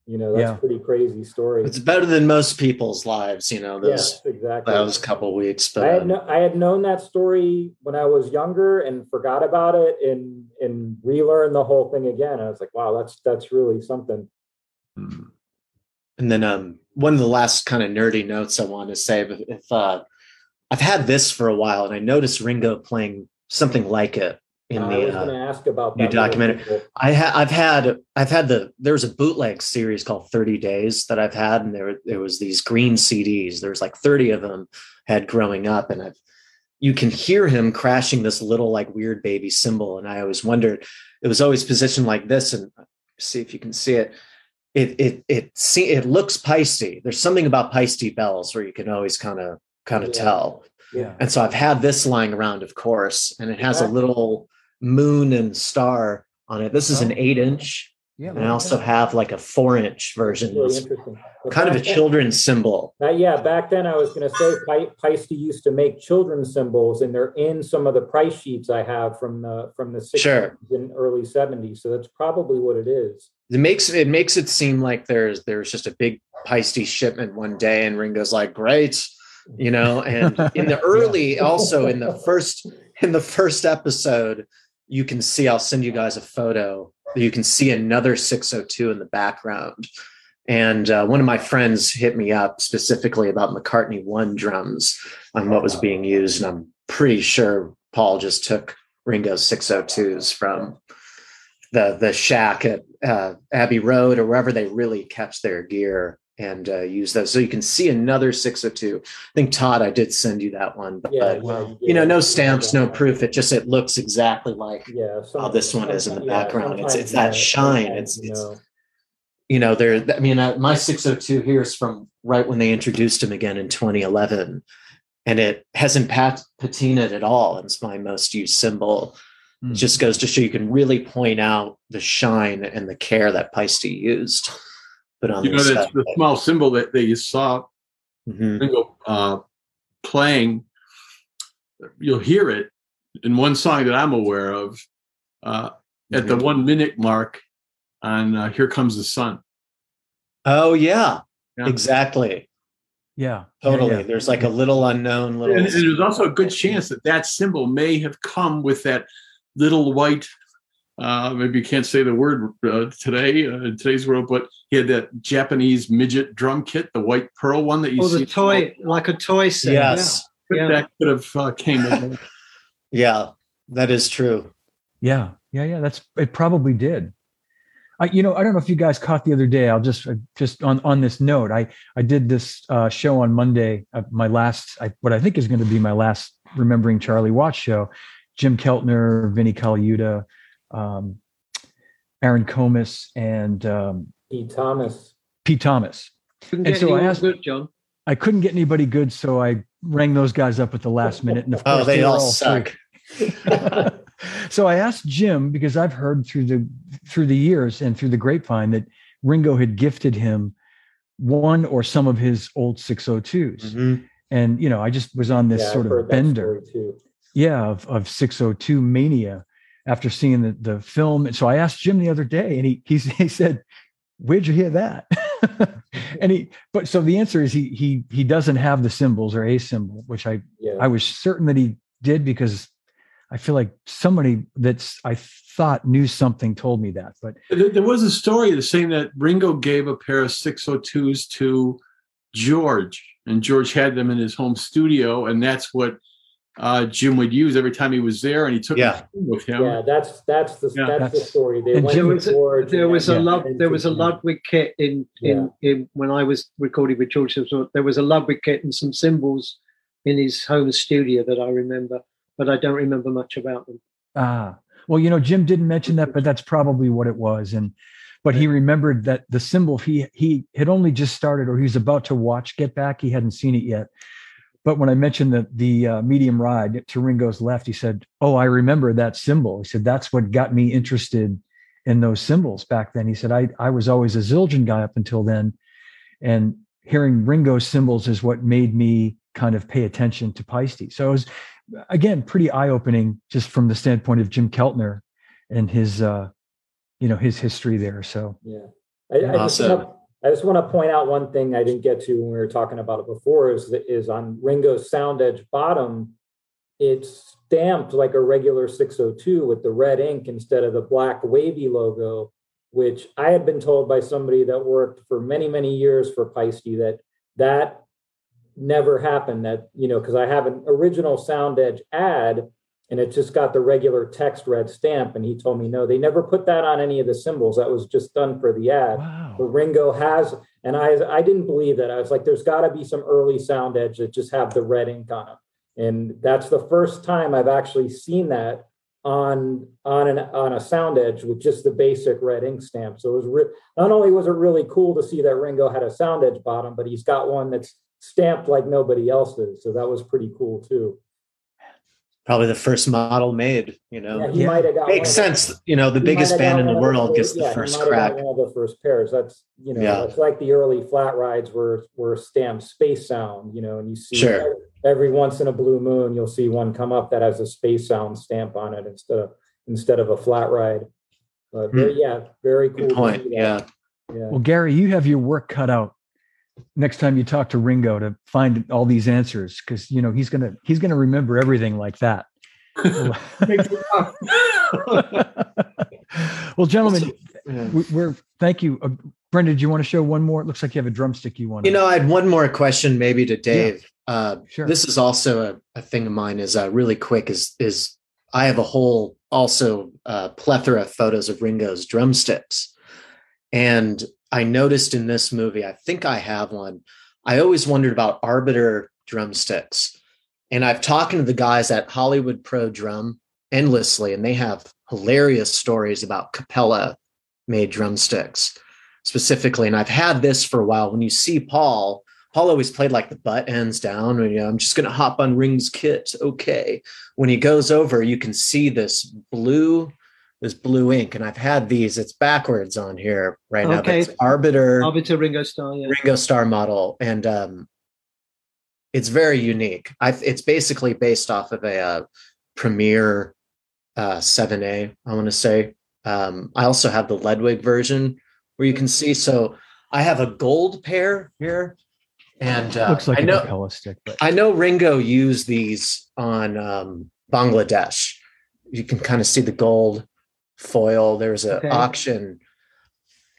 you know, that's Yeah. a pretty crazy story. It's better than most people's lives, you know, those yes, exactly. those couple weeks. But I had no, I had known that story when I was younger and forgot about it and and relearned the whole thing again. I was like, wow, that's that's really something. And then um, one of the last kind of nerdy notes I wanted to say, if, if uh, I've had this for a while, and I noticed Ringo playing something like it in I was the. going to Uh, ask about new documentary. I ha- I've had I've had the there was a bootleg series called Thirty Days that I've had, and there there was these green CDs. There was like thirty of them had growing up, and I've you can hear him crashing this little like weird baby cymbal, and I always wondered it was always positioned like this, and see if you can see it it it it see it looks Paiste. There's something about Paiste bells where you can always kind of kind of Yeah. tell. Yeah. And so I've had this lying around, of course, and it has a little moon and star on it. This is an Oh. eight inch, Yeah. and I also have like a four inch version. Really interesting. Kind of a then- children's cymbal. Uh, yeah, back then I was going to say Pi- Paiste used to make children's cymbals, and they're in some of the price sheets I have from the from the 60s Sure. and early 70s. So that's probably what it is. It makes it makes it seem like there's there's just a big Paiste shipment one day, and Ringo's like, great, you know. And in the *laughs* early, also in the first in the first episode, you can see. I'll send you guys a photo. You can see another 602 in the background. And uh, one of my friends hit me up specifically about McCartney one drums on what was being used, and I'm pretty sure Paul just took Ringo's 602s from the the shack at uh, Abbey Road or wherever they really catch their gear and uh, use those. So you can see another 602. I think Todd, I did send you that one, but Yeah, wow. yeah, you know, no yeah. stamps, no proof. It just it looks exactly like Yeah, how this one is in the yeah, background. It's- it's that yeah, shine. It's- you it's- know. you know, there. I mean, uh, my 602 here is from right when they introduced him again in 2011, and it hasn't pat- patinaed at all. It's my most used cymbal. Hmm. It just goes to show you can really point out the shine and the care that Paiste used. But on You know, this that's the small cymbal that, that you saw Mhm. Ringo uh, playing. You'll hear it in one song that I'm aware of uh, at the Mhm. one minute mark on uh, "Here Comes the Sun." Oh yeah, Yeah. exactly. Yeah. Totally. Yeah, yeah. There's like a little unknown little. And, and there's also a good chance that that cymbal may have come with that little white. Uh, maybe you can't say the word uh, today uh, in today's world, but he had that Japanese midget drum kit, the white pearl one that you Or see. the toy, like a toy set. yes. Yeah. that could have uh, came. with it. *laughs* Yeah, that is true. Yeah, yeah, yeah. That's it. Probably did. I, you know, I don't know if you guys caught the other day. I'll just uh, just on on this note. I I did this uh, show on Monday. Uh, my last, I, what I think is going to be my last remembering Charlie Watts show. Jim Keltner, Vinnie Colaiuta, um, Aaron Comess, and um, Pete Thomas. Pete Thomas. Couldn't And get so I asked- good, John. I couldn't get anybody good, so I rang those guys up at the last minute, and of course Oh, they were all free. suck. *laughs* *laughs* so I asked Jim because I've heard through the through the years and through the grapevine that Ringo had gifted him one or some of his old 602s. Mhm. And you know, I just was on this Yeah, I've sort of bender, yeah, of, of 602 mania after seeing the, the film. And so I asked Jim the other day, and he he, *laughs* he said, Where'd you hear that? *laughs* and he, but so the answer is he he he doesn't have the cymbals or a cymbal, which I Yeah. I was certain that he did because I feel like somebody that's I thought knew something told me that, but There, was a story that's saying that Ringo gave a pair of 602s to George, and George had them in his home studio, and that's what uh, Jim would use every time he was there, and he took Yeah. them with him. yeah, that's that's the Yeah. that's, the story. They and went Jim was a- there was a then Lud, went there was a into- Ludwig kit in in, in when I was recording with George. There was a Ludwig kit and some cymbals in his home studio that I remember, but I don't remember much about them. Ah, well, you know, Jim didn't mention that, but that's probably what it was. And but he remembered that the symbol he he had only just started, or he was about to watch Get Back. He hadn't seen it yet. But when I mentioned the the uh, medium ride to Ringo's left, he said, "Oh, I remember that cymbal." He said, "That's what got me interested in those cymbals back then." He said, "I I was always a Zildjian guy up until then, and hearing Ringo's cymbals is what made me kind of pay attention to Paiste." So it was again pretty eye opening just from the standpoint of Jim Keltner and his uh, you know his history there. So Yeah. I, I, Awesome. I just want to point out one thing I didn't get to when we were talking about it before is that is on Ringo's Sound Edge bottom, it's stamped like a regular 602 with the red ink instead of the black wavy logo, which I had been told by somebody that worked for many, many years for Paiste that that never happened. That, you know, because I have an original Sound Edge ad and it just got the regular text red stamp. And he told me, no, they never put that on any of the cymbals. That was just done for the ad. wow, But Ringo has, and I I didn't believe that. I was like, there's got to be some early sound edge that just have the red ink on them. And that's the first time I've actually seen that on on an on a sound edge with just the basic red ink stamp. So it was re- not only was it really cool to see that Ringo had a sound edge bottom, but he's got one that's stamped like nobody else's. So that was pretty cool too. Probably the first model made, you know. Yeah, he Yeah. might have got Makes one of sense. You know, the He biggest band in the one of world gets first- the first might have got crack. One of the first pairs. That's you know, Yeah. it's like the early flat rides were were stamped space sound. You know, and you see Sure. every once in a blue moon, you'll see one come up that has a space sound stamp on it instead of instead of a flat ride. But very, yeah, very cool. Good point. Yeah. yeah. well, Gary, you have your work cut out next time you talk to Ringo to find all these answers because you know he's gonna he's gonna remember everything like that. *laughs* well, gentlemen, Yeah. we- we're thank you. Uh, Brendan, do you want to show one more? It looks like you have a drumstick you want. You know, I had one more question maybe to Dave. Uh, Sure. This is also a, a thing of mine is uh, really quick is is I have a whole also uh, plethora of photos of Ringo's drumsticks. And I noticed in this movie, I think I have one. I always wondered about Arbiter drumsticks. And I've talked to the guys at Hollywood Pro Drum endlessly, and they have hilarious stories about Capella made drumsticks specifically. And I've had this for a while. When you see Paul, Paul always played like the butt ends down. You know, I'm just going to hop on Ring's kit. Okay. When he goes over, you can see this blue, this blue ink. And I've had these. It's backwards on here right now. but Okay. It's Arbiter Arbiter Ringo Starr, yeah. Ringo Starr model, and um, it's very unique. I, it's basically based off of a uh, Premier uh, 7A. I want to say. Um, I also have the Ludwig version where you can see. So I have a gold pair here, and uh, looks like I a know stick, but I know Ringo used these on um, Bangladesh. You can kind of see the gold foil. There's an Okay. auction.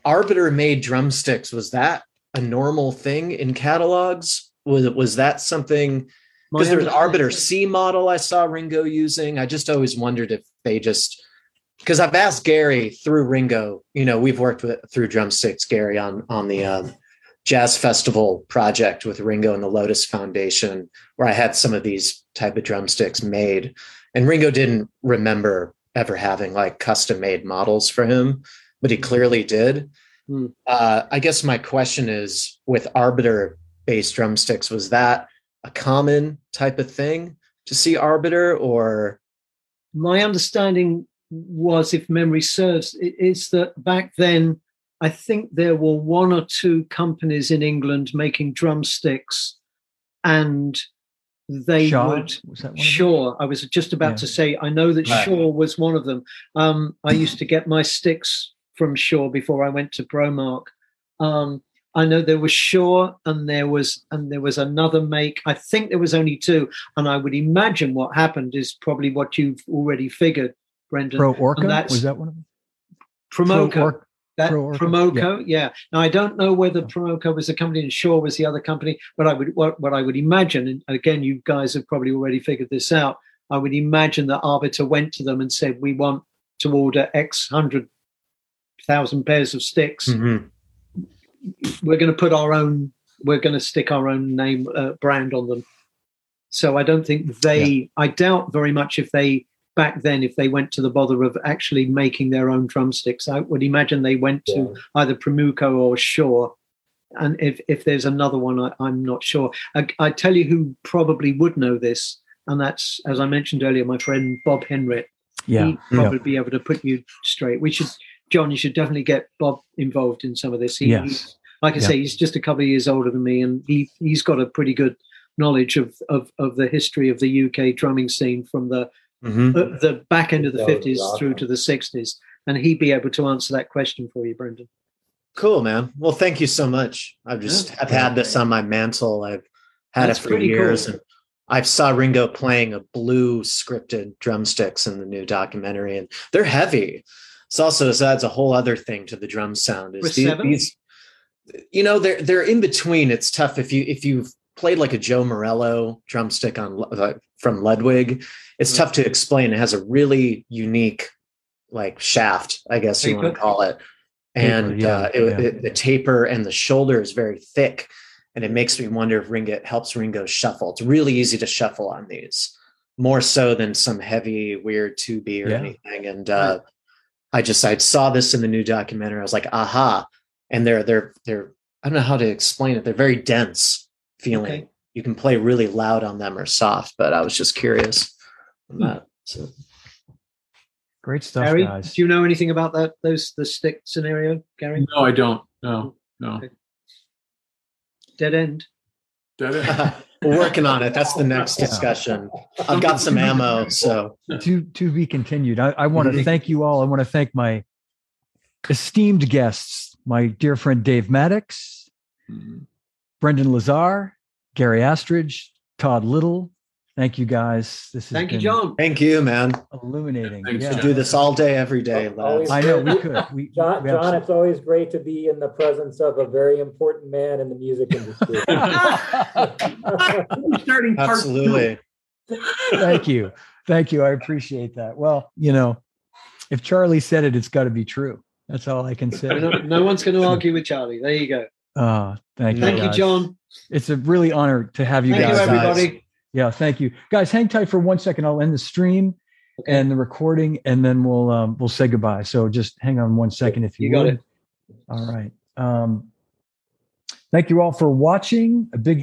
Arbiter made drumsticks. Was that a normal thing in catalogs? Was was that something? Because there's an Arbiter C model I saw Ringo using. I just always wondered if they just because I've asked Gary through Ringo. You know, we've worked with through drumsticks, Gary, on on the um, jazz festival project with Ringo and the Lotus Foundation, where I had some of these type of drumsticks made, and Ringo didn't remember ever having like custom made models for him, but he clearly did. Hmm. Uh, I guess my question is with Arbiter based drumsticks, was that a common type of thing to see Arbiter or? my understanding was, if memory serves, is that back then, I think there were one or two companies in England making drumsticks, and they Shaw would. was that one? of them? Sure, I was just about Yeah. to say. I know that Right. Shaw was one of them. Um, I used to get my sticks from Shaw before I went to Promark. Um, I know there was Shure and there was and there was another make. I think there was only two, and I would imagine what happened is probably what you've already figured, Brendan. Pro Orca was that one of them? Promuco. That Pro Promuco, yeah. Now I don't know whether Promuco was the company and Shaw was the other company, but I would what, what I would imagine, and again, you guys have probably already figured this out. I would imagine that Arbiter went to them and said, "We want to order X hundred thousand pairs of sticks. Mhm. We're going to put our own. We're going to stick our own name uh, brand on them." So I don't think they. I doubt very much if they back then if they went to the bother of actually making their own drumsticks. I would imagine they went to either Promuco or Shaw. And if, if there's another one, I, I'm not sure. I, I tell you who probably would know this, and that's, as I mentioned earlier, my friend Bob Henry. Yeah. He'd probably be able to put you straight. We should, John, you should definitely get Bob involved in some of this. He, Yes. he- like I Yeah. say, he's just a couple of years older than me, and he, he's got a pretty good knowledge of, of, of the history of the UK drumming scene from the Mhm. uh, the back end of the That would fifties through to the sixties, and he'd be able to answer that question for you, Brendan. Cool, man. Well, thank you so much. I've just Yeah. I've had this on my mantle. I've had That's it for years, cool. and I saw Ringo playing a blue scripted drumsticks in the new documentary, and they're heavy. It's also this adds a whole other thing to the drum sound. Is With the- seven? these, you know, they're they're in between. It's tough if you if you've played like a Joe Morello drumstick on uh, from Ludwig. It's Mm. tough to explain. It has a really unique like shaft, I guess you want to call it. And yeah, uh, it, yeah. it- the taper and the shoulder is very thick, and it makes me wonder if Ringo helps Ringo shuffle. It's really easy to shuffle on these, more so than some heavy weird two B or Yeah. anything. And uh, I just I saw this in the new documentary. I was like, aha! And they're they're they're I don't know how to explain it. They're very dense feeling. Okay. You can play really loud on them or soft, but I was just curious. On Hmm. that. So Great stuff, Gary, guys. do you know anything about that? Those the stick scenario, Gary? No, I don't. No, no. Dead end. That *laughs* it? we're working on it. That's the next discussion. I've got some ammo, so *laughs* to to be continued. I, I want to Mhm. thank you all. I want to thank my esteemed guests, my dear friend Dave Mattacks, Mm. Brendan Lazar, Gary Astridge, Todd Little. Thank you guys. This is Thank you, John. thank you, man. illuminating. Thanks, Yeah. Should do this all day, every day. Lads. I know we could. We, John, we John, absolutely- it's always great to be in the presence of a very important man in the music industry. *laughs* Starting Absolutely. Thank you. Thank you. I appreciate that. Well, you know, if Charlie said it, it's got to be true. That's all I can say. No, no one's going to argue with Charlie. There you go. Uh, thank you. Thank you. John. It's a really honor to have you Thank guys. you, everybody. Yeah, thank you, guys. Hang tight for one second. I'll end the stream Okay. and the recording, and then we'll um, we'll say goodbye. So just hang on one second, if you, You got would. it. All right. Um, thank you all for watching. A big